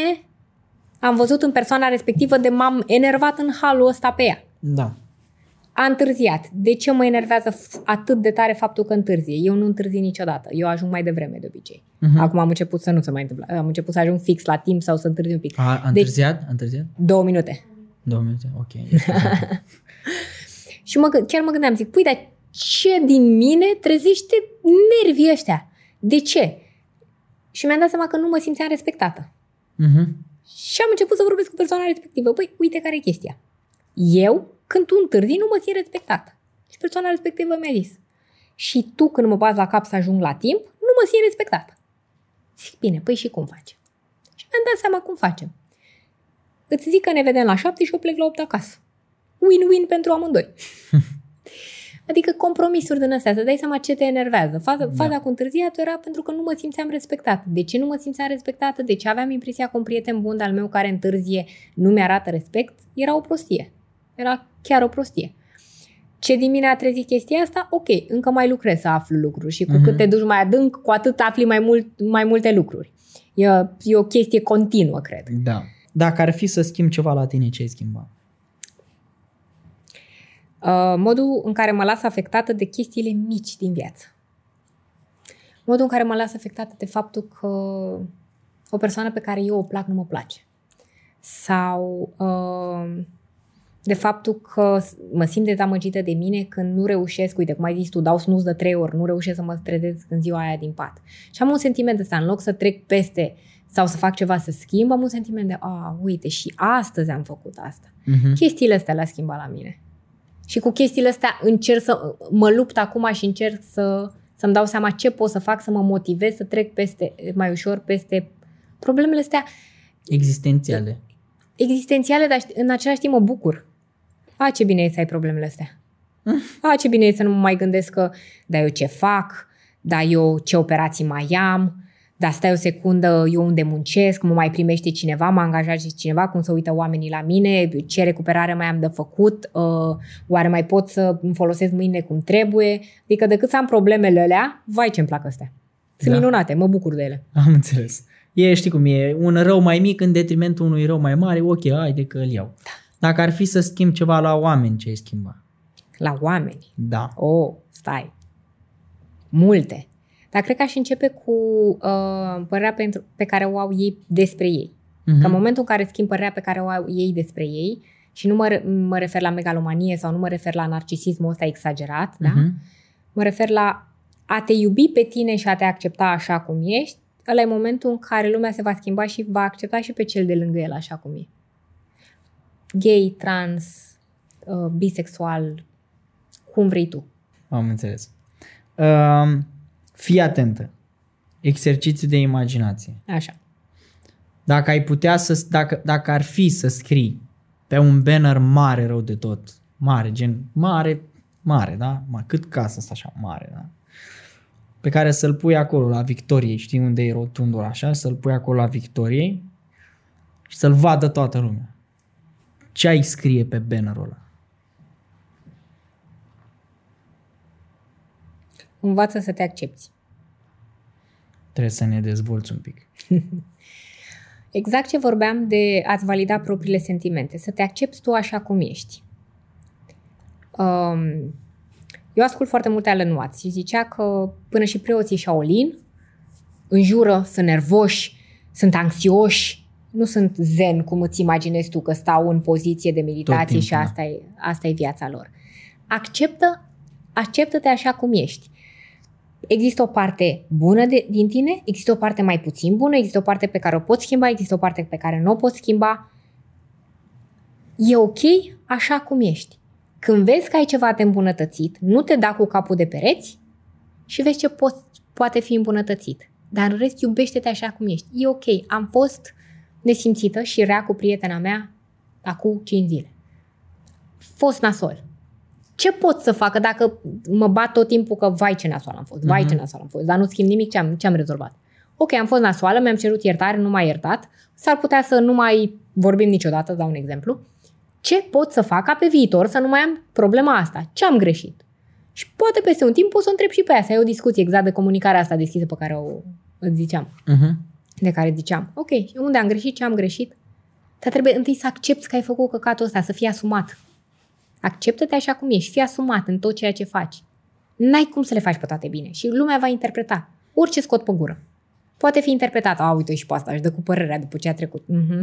am văzut în persoana respectivă de m-am enervat în halul ăsta pe ea? Da. A întârziat. De ce mă enervează f- atât de tare faptul că întârzie? Eu nu întârzi niciodată. Eu ajung mai devreme de obicei. Mhm. Acum am început să nu se mai întâmplă. Am început să ajung fix la timp sau să întârzi un pic. A, a întârziat? A întârziat? Două minute. Două minute? Ok. [laughs] Și mă, gând- chiar mă gândeam, zic, pui, dar ce din mine trezește nervii ăștia? De ce? Și mi-am dat seama că nu mă simțeam respectată. Mhm. Și am început să vorbesc cu persoana respectivă. Păi, uite care e chestia. Eu, când tu întârzi, nu mă simt respectată. Și persoana respectivă mi-a zis. Și tu, când mă bazi la cap să ajung la timp, nu mă simt respectată. Zic, bine, păi și cum faci? Și mi-am dat seama cum facem. Îți zic că ne vedem la 7 și eu plec la 8 acasă. Win-win pentru amândoi. [laughs] Adică compromisuri din astea, să dai seama ce te enervează. Faza, Da. faza cu întârziatul era pentru că nu mă simțeam respectată. De ce nu mă simțeam respectată? De ce aveam impresia că un prieten bun al meu care întârzie nu mi-arată respect? Era o prostie. Era chiar o prostie. Ce din mine a trezit chestia asta? Ok, încă mai lucrez să aflu lucruri și cu Mhm. cât te duci mai adânc, cu atât afli mai, mult, mai multe lucruri. E, e o chestie continuă, cred. Da. Dacă ar fi să schimb ceva la tine, ce ai schimba? Uh, modul în care mă las afectată de chestiile mici din viață. Modul în care mă las afectată de faptul că o persoană pe care eu o plac nu mă place. Sau uh, de faptul că mă simt dezamăgită de mine când nu reușesc, uite, cum ai zis tu, dau snus de trei ori, nu reușesc să mă trezesc în ziua aia din pat. Și am un sentiment ăsta, în loc să trec peste sau să fac ceva să schimb, am un sentiment de, a, uite, și astăzi am făcut asta. Mhm. Chestiile astea le-a schimbat la mine. Și cu chestiile astea încerc să mă lupt acum și încerc să, să-mi dau seama ce pot să fac să mă motivez să trec peste, mai ușor peste problemele astea Existențiale. existențiale, dar în același timp mă bucur. A, ce bine e să ai problemele astea. [laughs] A, ce bine e să nu mă mai gândesc că, da, eu ce fac, da, eu ce operații mai am, dar stai o secundă, eu unde muncesc, mă mai primește cineva, mă angajează cineva, cum să uită oamenii la mine, ce recuperare mai am de făcut, uh, oare mai pot să îmi folosesc mâine cum trebuie. Adică decât să am problemele alea, vai ce-mi plac astea. Sunt da. minunate, mă bucur de ele. Am înțeles. E, știi cum e, un rău mai mic în detrimentul unui rău mai mare, ok, haide că îl iau. Da. Dacă ar fi să schimb ceva la oameni, ce ai schimba? La oameni? Da. Oh, stai. Multe. Dar cred că aș începe cu uh, părerea pentru, pe care o au ei despre ei. Uh-huh. Că în momentul în care schimb părerea pe care o au ei despre ei, și nu mă, mă refer la megalomanie sau nu mă refer la narcisismul ăsta exagerat, uh-huh. da? Mhm. mă refer la a te iubi pe tine și a te accepta așa cum ești, ăla e momentul în care lumea se va schimba și va accepta și pe cel de lângă el așa cum e. Gay, trans, uh, bisexual, cum vrei tu. Am înțeles. Uh, fii atentă. Exercițiu de imaginație. Așa. Dacă ai putea să, dacă, dacă ar fi să scrii pe un banner mare rău de tot, mare, gen mare, mare, da? Ma, cât casa asta așa mare, da? Pe care să-l pui acolo la Victoriei, știi unde e rotundul așa, să-l pui acolo la Victoriei și să-l vadă toată lumea. Ce ai scrie pe bannerul ăla? Învață să te accepti. Trebuie să ne dezvolți un pic. [laughs] exact ce vorbeam de a-ți valida propriile sentimente. Să te accepti tu așa cum ești. Um, eu ascult foarte multe Alan Watts și zicea că până și preoții Shaolin înjură, sunt nervoși, sunt anxioși, nu sunt zen cum îți imaginezi tu că stau în poziție de meditație și da. asta e, asta e viața lor. Acceptă, acceptă-te așa cum ești. Există o parte bună de, din tine, există o parte mai puțin bună, există o parte pe care o poți schimba, există o parte pe care nu o poți schimba. E ok așa cum ești. Când vezi că ai ceva de îmbunătățit, nu te da cu capul de pereți și vezi ce po- poate fi îmbunătățit. Dar în rest, iubește-te așa cum ești. E ok. Am fost nesimțită și rea cu prietena mea acum 5 zile. Fost nasol ce pot să facă dacă mă bat tot timpul că vai ce nasoală am fost, vai uh-huh. ce nasoală am fost, dar nu schimb nimic ce am, ce am rezolvat. Ok, am fost nasoală, mi-am cerut iertare, nu m-a iertat, s-ar putea să nu mai vorbim niciodată, dau un exemplu. Ce pot să fac ca pe viitor să nu mai am problema asta? Ce am greșit? Și poate peste un timp pot să întreb și pe ea, să ai o discuție exact de comunicarea asta deschisă pe care o îți ziceam. Uh-huh. De care ziceam, ok, unde am greșit, ce am greșit? Dar trebuie întâi să accepti că ai făcut căcatul ăsta, să fii asumat. Acceptă-te așa cum ești, fii asumat în tot ceea ce faci. N-ai cum să le faci pe toate bine și lumea va interpreta. Orice scot pe gură. Poate fi interpretat, a, uite și pe asta, își dă cu părerea după ce a trecut. Mm-hmm.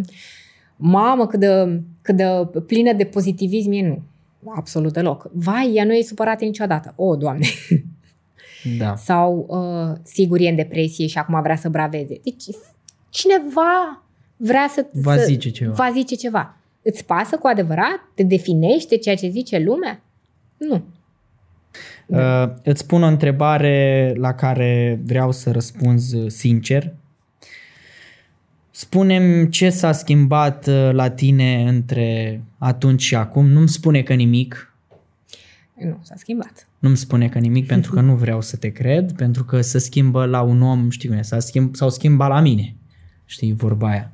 Mamă, cât de, cât de plină de pozitivism e, nu. Absolut deloc. Vai, ea nu e supărată niciodată. O, Doamne! Da. Sau, uh, sigur, e în depresie și acum vrea să braveze. Deci, cineva vrea să... Va zice ceva. Va zice ceva. Îți pasă cu adevărat? Te definește ceea ce zice lumea? Nu. Uh, îți pun o întrebare la care vreau să răspunzi sincer. Spunem ce s-a schimbat uh, la tine între atunci și acum. Nu-mi spune că nimic. Nu, s-a schimbat. Nu-mi spune că nimic [laughs] pentru că nu vreau să te cred, pentru că se schimbă la un om, știi cum e, s-a schimb, s-au schimbat la mine. Știi, vorba aia.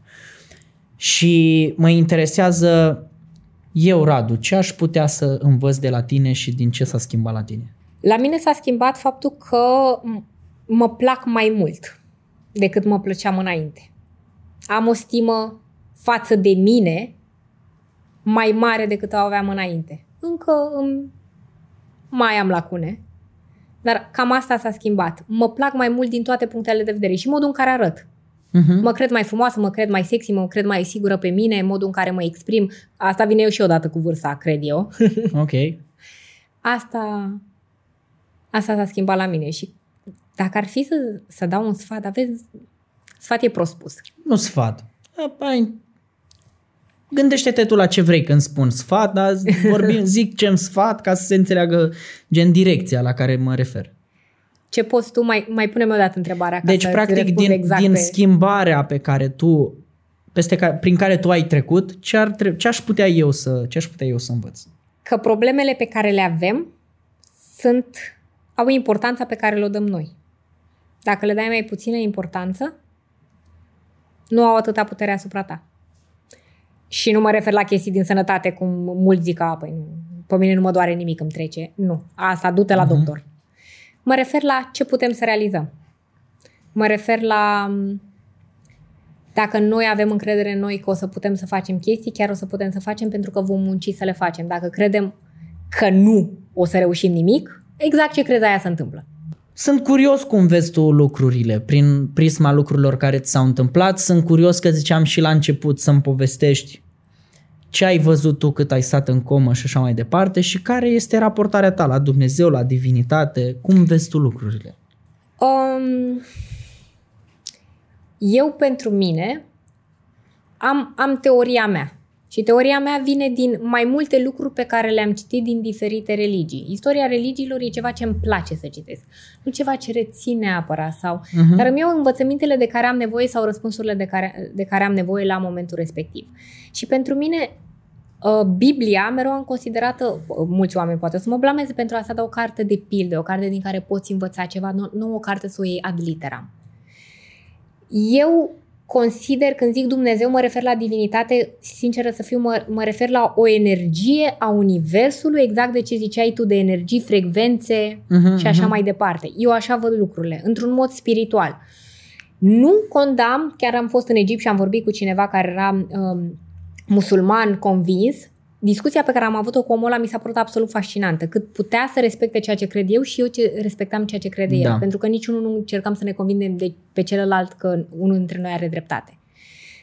Și mă interesează eu, Radu, ce aș putea să învăț de la tine și din ce s-a schimbat la tine? La mine s-a schimbat faptul că mă plac mai mult decât mă plăceam înainte. Am o stimă față de mine mai mare decât o aveam înainte. Încă mai am lacune, dar cam asta s-a schimbat. Mă plac mai mult din toate punctele de vedere și modul în care arăt. Uh-huh. Mă cred mai frumoasă, mă cred mai sexy, mă cred mai sigură pe mine, modul în care mă exprim. Asta vine eu și odată cu vârsta, cred eu. [laughs] ok. Asta, asta s-a schimbat la mine și dacă ar fi să, să dau un sfat, aveți, sfat e prost spus. Nu sfat. Ai, gândește-te tu la ce vrei când spun sfat, dar [laughs] vorbim, zic ce sfat ca să se înțeleagă gen direcția la care mă refer ce poți tu, mai, mai punem o dată întrebarea. Ca deci, să practic, din, exact din pe... schimbarea pe care tu, peste care, prin care tu ai trecut, ce, ar tre- ce aș putea eu să, ce aș putea eu să învăț? Că problemele pe care le avem sunt, au importanța pe care le-o dăm noi. dacă le dai mai puțină importanță, nu au atâta putere asupra ta. Și nu mă refer la chestii din sănătate, cum mulți zic că, păi nu, pe mine nu mă doare nimic, îmi trece. Nu, asta du-te la uh-huh. doctor. Mă refer la ce putem să realizăm. Mă refer la dacă noi avem încredere în noi că o să putem să facem chestii, chiar o să putem să facem pentru că vom munci să le facem. Dacă credem că nu o să reușim nimic, exact ce crezi aia se întâmplă. Sunt curios cum vezi tu lucrurile, prin prisma lucrurilor care ți s-au întâmplat. Sunt curios că ziceam și la început să-mi povestești ce ai văzut tu cât ai stat în comă și așa mai departe și care este raportarea ta la Dumnezeu, la divinitate, cum vezi tu lucrurile? Um, eu pentru mine am, am teoria mea. Și teoria mea vine din mai multe lucruri pe care le-am citit din diferite religii. Istoria religiilor e ceva ce îmi place să citesc, nu ceva ce rețin neapărat sau... Uh-huh. Dar îmi iau învățămintele de care am nevoie sau răspunsurile de care, de care am nevoie la momentul respectiv. Și pentru mine ă, Biblia mereu am considerată, mulți oameni poate să mă blameze pentru asta, dar o carte de pilde, o carte din care poți învăța ceva, nu, nu o carte să o iei ad literam. Eu consider, când zic Dumnezeu, mă refer la divinitate, sinceră să fiu, mă, mă refer la o energie a Universului, exact de ce ziceai tu, de energii, frecvențe uh-huh, și așa uh-huh. mai departe. Eu așa văd lucrurile, într-un mod spiritual. Nu condamn, chiar am fost în Egipt și am vorbit cu cineva care era um, musulman convins, discuția pe care am avut-o cu omul ăla mi s-a părut absolut fascinantă. Cât putea să respecte ceea ce cred eu și eu ce respectam ceea ce crede da. el. Pentru că niciunul nu încercam să ne convingem de pe celălalt că unul dintre noi are dreptate.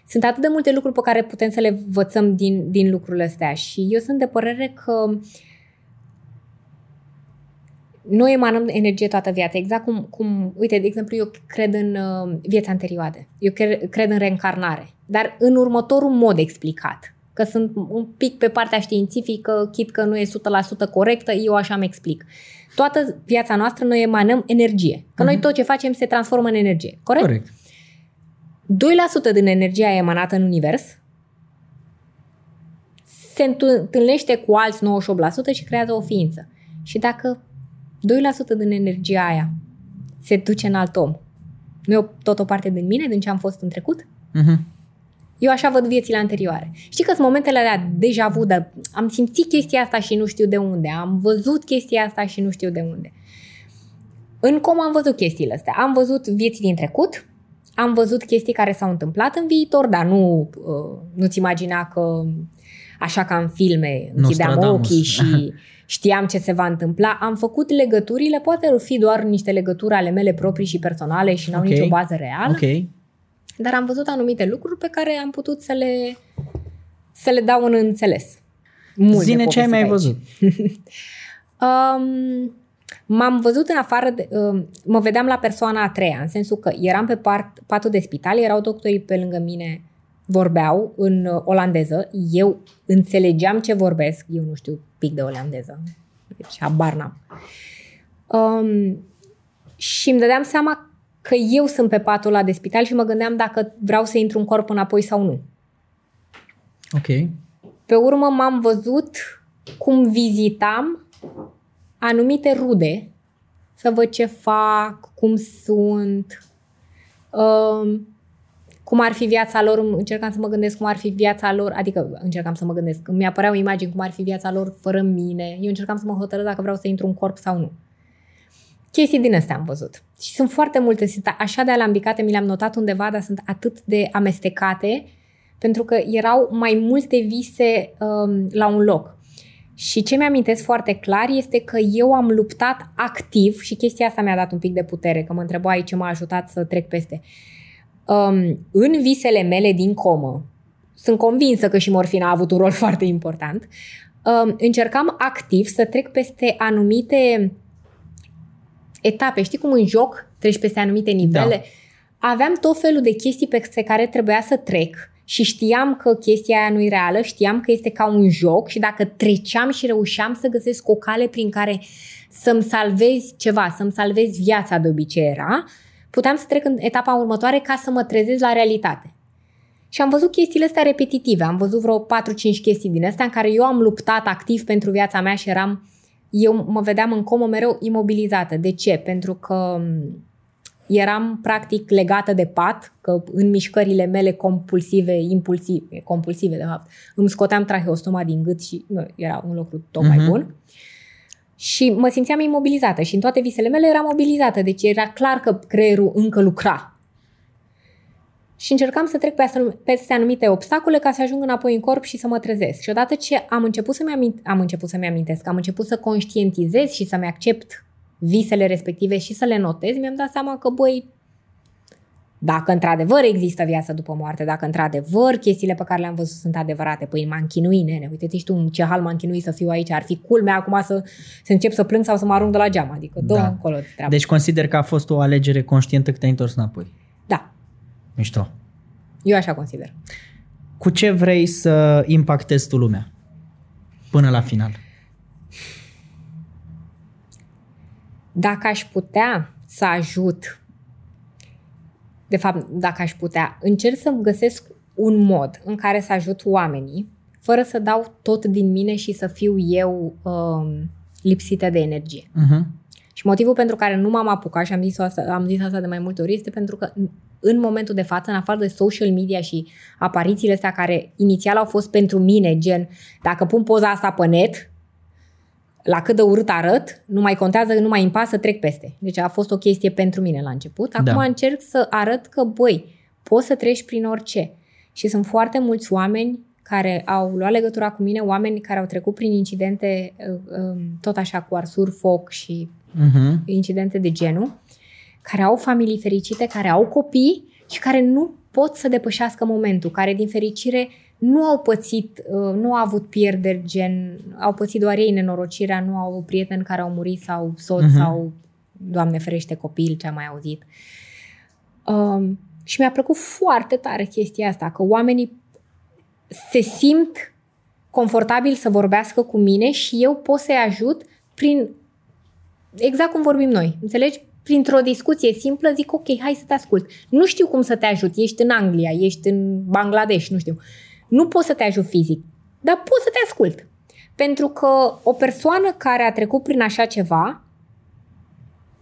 Sunt atât de multe lucruri pe care putem să le învățăm din, din lucrurile astea și eu sunt de părere că noi emanăm energie toată viața, exact cum, cum, uite, de exemplu, eu cred în uh, viața anterioare, eu cred, cred în reîncarnare, dar în următorul mod explicat că sunt un pic pe partea științifică, chit că nu e 100% corectă, eu așa îmi explic. Toată viața noastră noi emanăm energie. Că uh-huh. noi mhm. tot ce facem se transformă în energie. Corect? Corect. 2% din energia emanată în univers se întâlnește cu alți 98% și creează o ființă. Și dacă 2% din energia aia se duce în alt om, nu e tot o parte din mine, din ce am fost în trecut? Uh-huh. Eu așa văd viețile anterioare. Știi că sunt momentele alea deja vu, dar am simțit chestia asta și nu știu de unde. Am văzut chestia asta și nu știu de unde. În cum am văzut chestiile astea? Am văzut vieți din trecut, am văzut chestii care s-au întâmplat în viitor, dar nu, uh, nu-ți imagina că așa ca în filme, închideam ochii [laughs] și știam ce se va întâmpla. Am făcut legăturile, poate fi doar niște legături ale mele proprii și personale și n-au okay. nicio bază reală. Okay. Dar am văzut anumite lucruri pe care am putut să le, să le dau în înțeles. Multe Zine ce ai mai aici. văzut. [laughs] um, m-am văzut în afară, de, um, mă vedeam la persoana a treia, în sensul că eram pe part, patul de spital, erau doctorii pe lângă mine, vorbeau în olandeză, eu înțelegeam ce vorbesc, eu nu știu pic de olandeză, deci habar n-am. Um, și îmi dădeam seama că eu sunt pe patul ăla de spital și mă gândeam dacă vreau să intru în corp înapoi sau nu. Ok. Pe urmă m-am văzut cum vizitam anumite rude să văd ce fac, cum sunt, um, cum ar fi viața lor, încercam să mă gândesc cum ar fi viața lor, adică încercam să mă gândesc, mi apăreau imagini cum ar fi viața lor fără mine, eu încercam să mă hotărăsc dacă vreau să intru în corp sau nu. Chestii din astea am văzut. Și sunt foarte multe, sunt așa de alambicate, mi le-am notat undeva, dar sunt atât de amestecate, pentru că erau mai multe vise um, la un loc. Și ce mi-amintesc foarte clar este că eu am luptat activ și chestia asta mi-a dat un pic de putere, că mă întrebai ce m-a ajutat să trec peste. Um, în visele mele din comă, sunt convinsă că și morfina a avut un rol [laughs] foarte important, um, încercam activ să trec peste anumite etape. Știi cum în joc treci peste anumite nivele? Da. Aveam tot felul de chestii peste care trebuia să trec și știam că chestia aia nu e reală, știam că este ca un joc și dacă treceam și reușeam să găsesc o cale prin care să-mi salvezi ceva, să-mi salvezi viața de obicei era, puteam să trec în etapa următoare ca să mă trezesc la realitate. Și am văzut chestiile astea repetitive, am văzut vreo 4-5 chestii din astea în care eu am luptat activ pentru viața mea și eram eu mă vedeam în comă mereu imobilizată. De ce? Pentru că eram practic legată de pat, că în mișcările mele compulsive, impulsive, compulsive de fapt, îmi scoteam traheostoma din gât și nu, era un lucru tot mai Mhm. bun. Și mă simțeam imobilizată și în toate visele mele eram mobilizată, deci era clar că creierul încă lucra. Și încercam să trec peste, peste anumite obstacole ca să ajung înapoi în corp și să mă trezesc. Și odată ce am început să-mi, amint, am început să-mi amintesc, am început să conștientizez și să-mi accept visele respective și să le notez, mi-am dat seama că, băi, dacă într-adevăr există viață după moarte, dacă într-adevăr chestiile pe care le-am văzut sunt adevărate, păi m-a închinuit, nene, uite-te și tu în ce hal m-a închinuit să fiu aici, ar fi culmea acum să, să încep să plâng sau să mă arunc de la geam, adică dă Da. încolo de treabă. Deci consider că a fost o alegere conștientă că te-ai întors înapoi. Da, Mișto. eu așa consider. Cu ce vrei să impactezi tu lumea? Până la final. Dacă aș putea să ajut, de fapt, dacă aș putea, încerc să găsesc un mod în care să ajut oamenii, fără să dau tot din mine și să fiu eu um, lipsită de energie. Uh-huh. Și motivul pentru care nu m-am apucat și am zis, asta, am zis asta de mai multe ori este pentru că în- în momentul de față, în afară de social media și aparițiile astea care inițial au fost pentru mine, gen dacă pun poza asta pe net, la cât de urât arăt, nu mai contează, nu mai îmi pasă, trec peste. Deci a fost o chestie pentru mine la început. Acum Da. încerc să arăt că, băi, poți să treci prin orice. Și sunt foarte mulți oameni care au luat legătura cu mine, oameni care au trecut prin incidente uh, um, tot așa cu arsuri, foc și Uh-huh. incidente de genul, care au familii fericite, care au copii și care nu pot să depășească momentul, care din fericire nu au pățit, uh, nu au avut pierderi gen, au pățit doar ei nenorocirea, nu au avut prieteni care au murit sau soț Mhm. sau, Doamne ferește, copil, ce am mai auzit. Um, și mi-a plăcut foarte tare chestia asta, că oamenii se simt confortabil să vorbească cu mine și eu pot să-i ajut prin exact cum vorbim noi, înțelegi? Printr-o discuție simplă zic, ok, hai să te ascult. Nu știu cum să te ajut, ești în Anglia, ești în Bangladesh, nu știu. Nu pot să te ajut fizic, dar pot să te ascult. Pentru că o persoană care a trecut prin așa ceva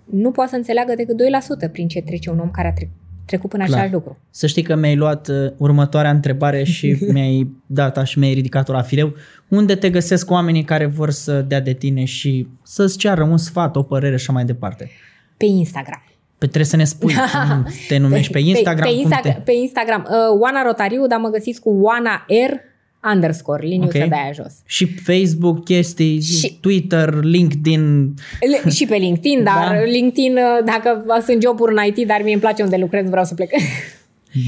nu poate să înțeleagă decât 2% prin ce trece un om care a tre- trecut prin Clar. același lucru. Să știi că mi-ai luat uh, următoarea întrebare [laughs] și mi-ai dat și mi-ai ridicat-o la fileu. Unde te găsesc oamenii care vor să dea de tine și să-ți ceară un sfat, o părere și așa mai departe? Pe Instagram. Pe trebuie să ne spui cum [laughs] te numești pe Instagram. Pe, cum Insta- te... pe Instagram. Uh, Oana Rotariu, dar mă găsiți cu Oana R underscore, liniuță Ok. de aia jos. Și Facebook, chestii, Și- Twitter, LinkedIn. Le- și pe LinkedIn, dar Da. LinkedIn, uh, dacă sunt joburi în IT, dar mie îmi place unde lucrez, nu vreau să plec.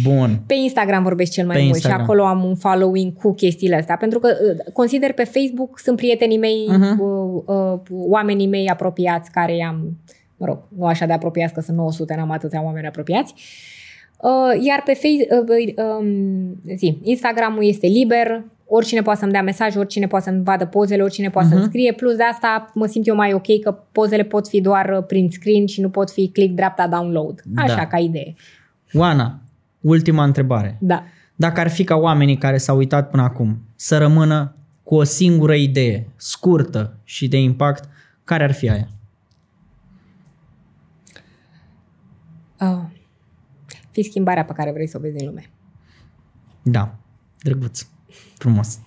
Bun. Pe Instagram vorbesc cel mai Pe mult Instagram. și acolo am un following cu chestiile astea, pentru că uh, consider pe Facebook sunt prietenii mei, Mhm. uh, uh, oamenii mei apropiați care i-am, mă rog, nu așa de apropiați că sunt 900, n-am atâția oameni apropiați. Uh, iar pe face, uh, um, zi, Instagramul este liber, oricine poate să-mi dea mesaj, oricine poate să-mi vadă pozele, oricine poate Mhm. să-mi scrie. Plus de asta mă simt eu mai ok că pozele pot fi doar uh, print screen și nu pot fi click dreapta download. Așa Da. ca idee. Oana, ultima întrebare. Da. Dacă ar fi ca oamenii care s-au uitat până acum să rămână cu o singură idee, scurtă și de impact, care ar fi aia? Uh, fi schimbarea pe care vrei să o vezi în lume. Da, drăguț, frumos.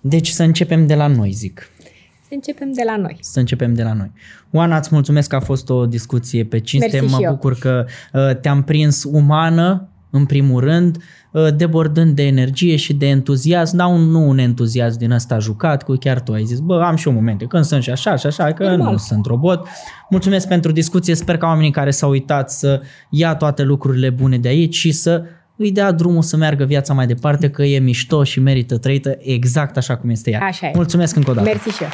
Deci să începem de la noi, zic. Să începem de la noi. Să începem de la noi. Oana, îți mulțumesc că a fost o discuție pe cinste. Mersi mă și eu. bucur că uh, te-am prins umană, în primul rând, uh, debordând de energie și de entuziasm, dar un, nu un entuziasm din ăsta jucat, cu chiar tu ai zis, bă, am și eu momente când sunt și așa și așa, că Normal. nu sunt robot. Mulțumesc pentru discuție, sper că oamenii care s-au uitat să ia toate lucrurile bune de aici și să îi dea drumul să meargă viața mai departe, că e mișto și merită trăită exact așa cum este ea. Așa e. Mulțumesc încă o dată. Mersi și eu.